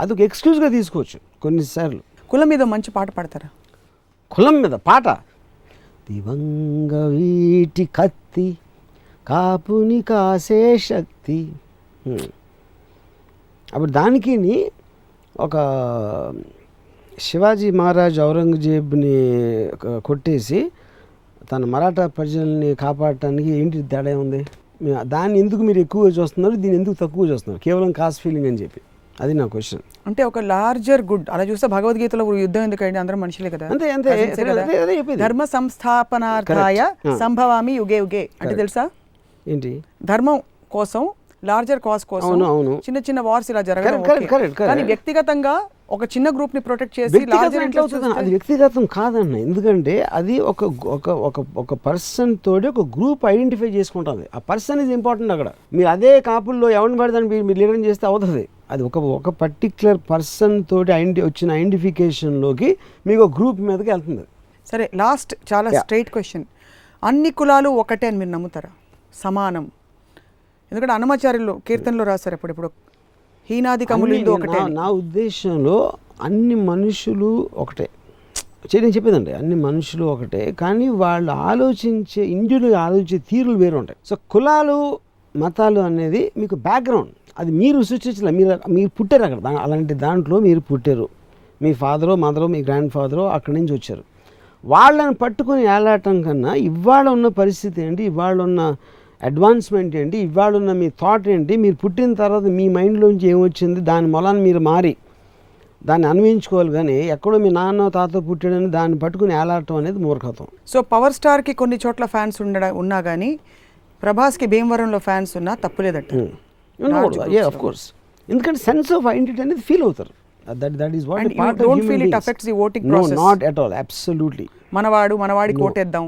అదొక ఎక్స్క్యూజ్గా తీసుకోవచ్చు కొన్నిసార్లు. కులం మీద మంచి పాట పాడతారా? కులం మీద పాట? దివంగ వీటి కత్తి కాపుని కాసే శక్తి. అప్పుడు దానికి ఒక శివాజీ మహారాజ్ ఔరంగజేబ్ని కొట్టేసి తన మరాఠా ప్రజల్ని కాపాడటానికి ఏంటి తేడా ఉంది? దాన్ని ఎందుకు మీరు ఎక్కువగా చూస్తున్నారు? దీన్ని ఎందుకు తక్కువ చూస్తున్నారు? కేవలం కాస్ట్ ఫీలింగ్ అని చెప్పి. అది నా క్వశ్చన్. అంటే ఒక లార్జర్ గుడ్ అలా చూస్తే భగవద్గీతలో యుద్ధం ఎందుకండి? అందరం మనుషులే కదా? అంతే, అంతే. ధర్మ సంస్థాపనార్థాయ. సంభవామి యుగే యుగే. అంటే. తెలుసా? ఏంటి? ధర్మం కోసం లార్జర్ కాజ్ కోసం అవును. చిన్న చిన్న వార్స్ ఇలా జరగడం. కానీ వ్యక్తిగతంగా ఒక చిన్న గ్రూప్ని ప్రొటెక్ట్ చేసి అది వ్యక్తిగతం కాదన్న. ఎందుకంటే అది ఒక ఒక ఒక ఒక పర్సన్ తోటి ఒక గ్రూప్ ఐడెంటిఫై చేసుకుంటుంది. ఆ పర్సన్ ఇస్ ఇంపార్టెంట్ అక్కడ. మీరు అదే కాపుల్లో ఎవరిని పడదని మీరు మీరు లీడర్ చేస్తే అవుతుంది. అది ఒక ఒక పర్టిక్యులర్ పర్సన్ తోటి ఐడెంటి వచ్చిన ఐడెంటిఫికేషన్లోకి మీకు ఒక గ్రూప్ మీదకి వెళ్తుంది. సరే లాస్ట్ చాలా. స్ట్రైట్ క్వశ్చన్ అన్ని కులాలు ఒకటే అని మీరు నమ్ముతారా? సమానం. ఎందుకంటే అన్నమాచార్యులు కీర్తనలో రాశారు ఎప్పుడెప్పుడు హీనాది కములు ఒకటే నా- ఉద్దేశంలో అన్ని మనుషులు ఒకటే. నేను చెప్పేదండి అన్ని మనుషులు ఒకటే కానీ వాళ్ళు ఆలోచించే ఇండివిజువల్ ఆలోచించే తీరులు వేరు ఉంటాయి సో కులాలు మతాలు అనేది మీకు బ్యాక్గ్రౌండ్ అది మీరు సృష్టించలే మీరు మీరు పుట్టారు అక్కడ. అలాంటి దాంట్లో మీరు పుట్టారు. మీ ఫాదరో మదరో మీ గ్రాండ్ ఫాదరో అక్కడి నుంచి వచ్చారు. వాళ్ళని పట్టుకొని ఏలాటం కన్నా ఇవాళ ఉన్న పరిస్థితి ఏంటి? ఇవాళ ఉన్న అడ్వాన్స్మెంట్ ఏంటి? ఇవాళ ఉన్న మీ థాట్ ఏంటి? మీరు పుట్టిన తర్వాత మీ మైండ్లోంచి ఏమొచ్చింది? దాని మూలాన్ని మీరు మారి దాన్ని అన్వయించుకోవాలి కానీ ఎక్కడో మీ నాన్న తాత పుట్టాడని దాన్ని పట్టుకుని ఏలాడటం అనేది మూర్ఖత్వం. సో పవర్ స్టార్కి కొన్ని చోట్ల ఫ్యాన్స్ ఉండడం ఉన్నా కానీ ప్రభాస్కి భీమవరంలో ఫ్యాన్స్ ఉన్నా తప్పులేదట. ఏ ఆఫ్ కోర్స్ ఎందుకంటే సెన్స్ ఆఫ్ ఐడెంటిటీ అనేది ఫీల్ అవుతారు. That that is what don't feel it affects the voting నో process? Not at all absolutely మనవాడు మనవాడికి ఓటేద్దాం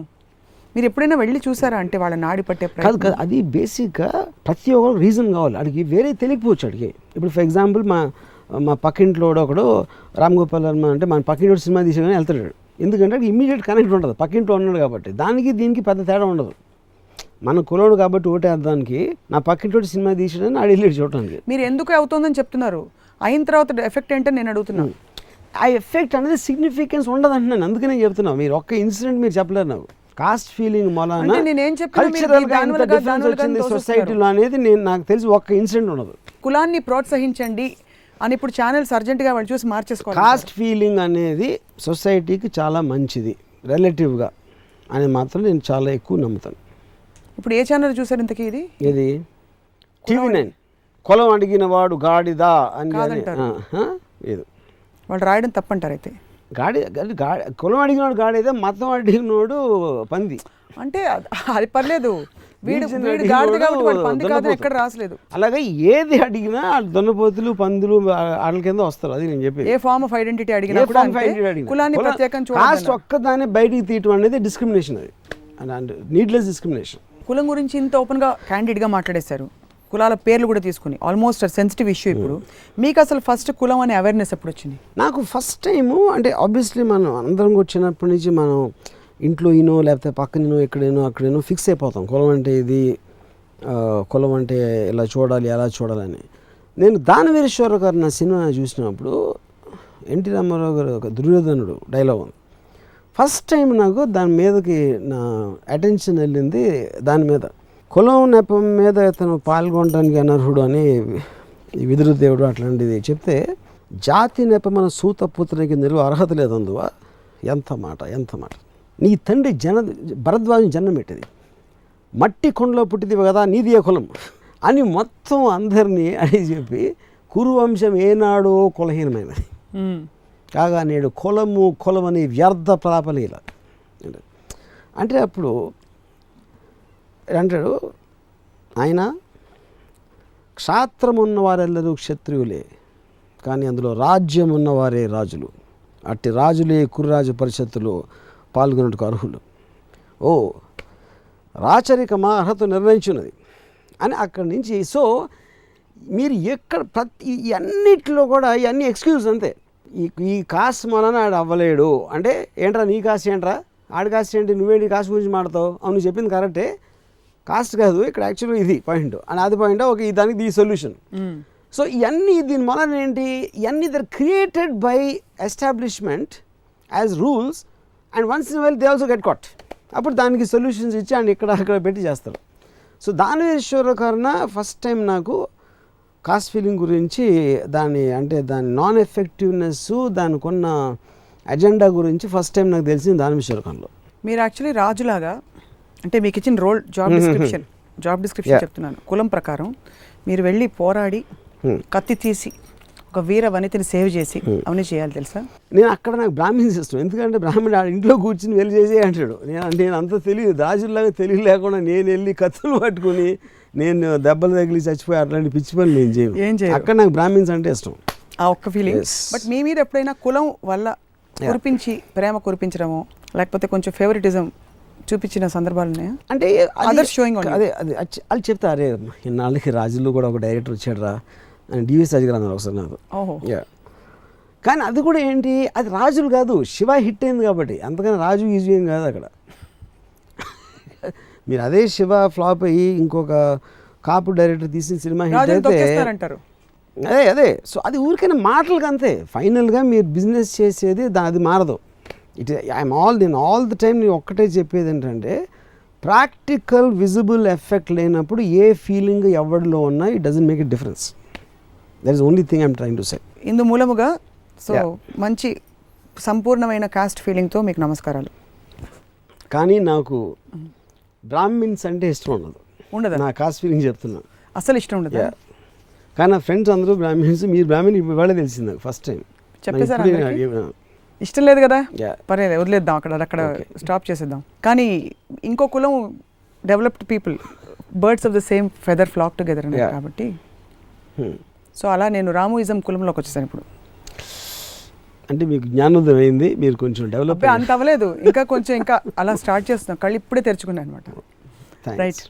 మీరు ఎప్పుడైనా వెళ్ళి చూసారా? అంటే వాళ్ళ నాడి పట్టే కాదు కాదు. అది బేసిక్గా ప్రతి ఒక్కరు రీజన్ కావాలి. అడిగి వేరే తెలియకపోవచ్చు అడిగి. ఇప్పుడు ఫర్ ఎగ్జాంపుల్ మా మా పక్కింట్లో ఒకడు రామ్ గోపాల్ వర్మ అంటే మన పక్కింటి సినిమా తీసేగానే వెళ్తాడు. ఎందుకంటే ఇమ్మీడియట్ కనెక్ట్ ఉంటుంది. పక్కింట్లో ఉన్నాడు కాబట్టి. దానికి దీనికి పెద్ద తేడా ఉండదు. మన కులోడు కాబట్టి ఓటేద్దానికి నా పక్కింటోటి సినిమా తీసాడని ఆడు వెళ్ళాడు చూడటానికి. మీరు ఎందుకు అవుతుందని చెప్తున్నారు? అయిన తర్వాత ఎఫెక్ట్ ఏంటని నేను అడుగుతున్నాను ఆ ఎఫెక్ట్ అనేది సిగ్నిఫికెన్స్ ఉండదు అంటున్నాను అందుకనే చెప్తున్నా. మీరు ఒక్క ఇన్సిడెంట్ మీరు చెప్పలేరు నాకు. కాస్ట్ ఫీలింగ్ మూలాన కల్చరల్గా వచ్చింది. సొసైటీలో అనేది నేను నాకు తెలిసి ఒక్క ఇన్సిడెంట్ ఉండదు. కులాన్ని ప్రోత్సహించండి అని ఇప్పుడు ఛానల్స్ అర్జెంటుగా వాళ్ళు చూసి మార్చేసుకోవాలి. కాస్ట్ ఫీలింగ్ అనేది సొసైటీకి చాలా మంచిది. రిలేటివ్గా అని మాత్రం నేను చాలా ఎక్కువ నమ్ముతాను. ఇప్పుడు ఏ ఛానల్ చూసారు ఇంతకీ ఇది? ఇది టీవీ నైన్. కులం అడిగిన వాడు గాడిదా అని లేదు. వాళ్ళు రాయడం తప్పంటారు అయితే. గాడి కులం అడిగినవాడు గాడిదే మతం అడిగినోడు పంది. అంటే అది- పర్లేదు. వీడు Religion వీడు అడిగినోడు గాడిద కాబట్టి వాడు పంది కాదని దున్నపోతు. ఎక్కడ రాసలేదు. అలాగే ఏది అడిగినా దున్నపోతులు పందులు వాళ్ళ కింద వస్తారు. అది నేను చెప్పేది. ఏ ఫార్మ్ ఆఫ్ ఐడెంటిటీ అడిగినా అడిగినా. కులాన్ని కులం- ప్రత్యేకం కాస్ట్ ఒక్కదాన్ని బయటికి తీయటం అనేది డిస్క్రిమినేషన్ అది. అండ్ నీడ్లెస్ డిస్క్రిమినేషన్ కులం గురించి ఇంత ఓపెన్గా క్యాండిడ్గా మాట్లాడేశారు. కులాల పేర్లు కూడా తీసుకుని. ఆల్మోస్ట్ సెన్సిటివ్ ఇష్యూ ఇప్పుడు. మీకు అసలు ఫస్ట్ కులం అనే అవేర్నెస్ ఎప్పుడు వచ్చింది నాకు ఫస్ట్ టైము అంటే ఆబ్వియస్లీ మనం అందరం వచ్చినప్పటి నుంచి మనం ఇంట్లో ఈనో లేకపోతే పక్కనో ఎక్కడేనో అక్కడేనో ఫిక్స్ అయిపోతాం. కులం అంటే ఇది కులం అంటే ఇలా చూడాలి ఎలా చూడాలని. నేను దానవీరేశ్వర గారు నా సినిమా చూసినప్పుడు ఎన్టీ రామారావు గారు ఒక దుర్యోధనుడు డైలాగ్ ఉంది. ఫస్ట్ టైం నాకు దాని మీదకి నా అటెన్షన్ వెళ్ళింది దాని మీద. కులం నెపం మీద ఇతను పాల్గొనడానికి అనర్హుడు అని ఈ విదురుదేవుడు అట్లాంటిది చెప్తే జాతి నెపమన సూతపుత్రునికి నిలువ అర్హత లేదు అందువా? ఎంత మాట ఎంత మాట. నీ తండ్రి జన భరద్వాజం జన్మ పెట్టింది. మట్టి కొండలో పుట్టిది కదా నీది ఏ కులం? అని మొత్తం అందరినీ అని చెప్పి కురువంశం ఏనాడో కులహీనమైనది. కాగా నేడు కులము కులమని వ్యర్థ ప్రాపలీల. అంటే అప్పుడు అంటాడు ఆయన క్షాత్రం ఉన్నవారెల్లరూ క్షత్రియులే కానీ అందులో రాజ్యం ఉన్నవారే రాజులు. అట్టి రాజులే కుర్రాజు పరిషత్తులో పాల్గొనటకు అర్హులు. ఓ రాచరికమా అర్హత నిర్ణయించున్నది. అని అక్కడి నుంచి సో మీరు ఎక్కడ ప్రతి అన్నిటిలో అన్నిట్లో కూడా ఇవన్నీ ఎక్స్క్యూజ్ అంతే. ఈ ఈ కాస్ట్ వలన ఆడు అవ్వలేడు. అంటే ఏంట్రా నీ కాస్ట్ ఏంట్రా? ఆడి కాస్ట్ ఏంటి? నువ్వేంటి కాస్ట్ గురించి మాడతావు అవును చెప్పింది కరెక్టే. కాస్ట్ కాదు ఇక్కడ యాక్చువల్గా ఇది పాయింట్ అని అది పాయింట్ ఓకే దానికి ఈ సొల్యూషన్ సో ఇవన్నీ దీని వలన ఏంటి? ఇవన్నీ they're created by establishment as rules and once in well they also get caught అప్పుడు దానికి సొల్యూషన్స్ ఇచ్చి అండ్ ఇక్కడ అక్కడ పెట్టి చేస్తారు. సో దానివేశ్వర కారణ ఫస్ట్ టైం నాకు కాస్ట్ ఫీలింగ్ గురించి దాని అంటే దాని నాన్ ఎఫెక్టివ్నెస్ దానికి ఉన్న అజెండా గురించి ఫస్ట్ టైం నాకు తెలిసింది దానివేశ్వర కాలంలో మీరు యాక్చువల్లీ రాజులాగా అంటే మీకు ఇచ్చిన role job description job description. చెప్తున్నాను. కులం ప్రకారం మీరు వెళ్ళి పోరాడి. కత్తి తీసి ఒక వీర వనితని సేవ్ చేసి అవన్నీ చేయాలి తెలుసా? నేను అక్కడ నాకు బ్రాహ్మణ్స్ ఇష్టం ఎందుకంటే బ్రాహ్మణుడు ఆడ ఇంట్లో కూర్చుని వెళ్ళి చేసే అంటాడు నేను నేను అంత తెలియదు రాజుల్లాగా తెలివి లేకుండా నేను వెళ్ళి కత్తులు పట్టుకుని నేను దెబ్బలు తగిలి చచ్చిపోయి అట్లాంటి పిచ్చి పని నేను ఏం చేయను. అక్కడ నాకు బ్రాహ్మిన్స్ అంటే ఇష్టం. ఆ ఒక్క ఫీలింగ్. బట్ మీ మీద ఎప్పుడైనా కులం వల్ల కురిపించి ప్రేమ కురిపించడమో లేకపోతే కొంచెం ఫేవరెటిజం చూపించిన సందర్భాలు ఉన్నాయా? అంటే అది- Others showing on you. అదే అదే వాళ్ళు చెప్తా అరే ఇన్నాళ్ళకి రాజుల్లో కూడా ఒక డైరెక్టర్ వచ్చాడు రా అని డివిఎస్ రాజు గారు అన్నారు ఒకసారి నాకు. ఓహో. యా కానీ అది కూడా ఏంటి? అది రాజులు కాదు శివ హిట్ అయింది కాబట్టి. అంతకని రాజు ఈజీ ఏం కాదు అక్కడ. మీరు అదే శివ ఫ్లాప్ అయ్యి ఇంకొక కాపు డైరెక్టర్ తీసిన సినిమా హిట్ అయితే అదే అదే. సో అది ఊరికైనా మాటలకు అంతే. ఫైనల్గా మీరు బిజినెస్ చేసేది అది మారదు. ఇట్ ఐఎమ్ ఆల్ నేను ఆల్ ద టైం నేను ఒక్కటే చెప్పేది ఏంటంటే ప్రాక్టికల్ విజిబుల్ ఎఫెక్ట్ లేనప్పుడు ఏ ఫీలింగ్ ఎవరిలో ఉన్నా it doesn't make it difference that is only thing I'm trying to say ఇందు మూలముగా సో. మంచి సంపూర్ణమైన కాస్ట్ ఫీలింగ్తో మీకు నమస్కారాలు. కానీ నాకు బ్రాహ్మిన్స్ అంటే ఇష్టం ఉండదు ఉండదా నా కాస్ట్ ఫీలింగ్ చెప్తున్నా అస్సలు ఇష్టం ఉండదు. కానీ నా ఫ్రెండ్స్ అందరూ బ్రాహ్మిన్స్ మీరు బ్రాహ్మణ్ ఇవాళ తెలిసింది నాకు ఫస్ట్ టైం. ఇష్టం లేదు కదా. పర్లేదు వదిలేద్దాం అక్కడ అక్కడ. స్టాప్ చేసేద్దాం కానీ ఇంకో కులం developed people birds of the same feather flock together. కాబట్టి Hmm. సో అలా నేను రామోయిజం కులంలోకి వచ్చేసాను ఇప్పుడు అంటే మీకు జ్ఞానోదయం అయింది మీరు కొంచెం డెవలప్ అంత అవ్వలేదు. ఇంకా కొంచెం ఇంకా అలా స్టార్ట్ చేస్తున్నాం. కళ్ళు ఇప్పుడే తెరుచుకున్నాను అనమాట రైట్.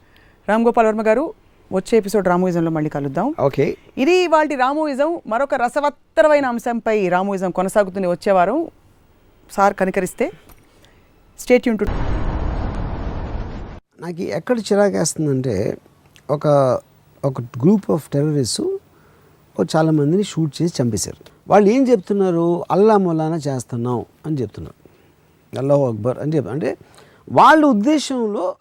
రామ్ గోపాల్ వర్మ గారు వచ్చే ఎపిసోడ్ రామోయిజంలో మళ్ళీ కలుద్దాం. ఓకే. ఇది వాటి రామోయిజం మరొక రసవత్తరమైన అంశంపై రామోయిజం కొనసాగుతుంది వచ్చేవారం. సార్ కనికరిస్తే. స్టేట్ యూన్ నాకు ఎక్కడ చిరాకేస్తుందంటే ఒక ఒక గ్రూప్ ఆఫ్ టెర్రరిస్ట్ చాలా మందిని షూట్ చేసి చంపేశారు. వాళ్ళు ఏం చెప్తున్నారు? అల్లా మొలానా చేస్తున్నాం అని చెప్తున్నారు. అల్లాహ్ అక్బర్ అని చెప్ అంటే వాళ్ళ ఉద్దేశంలో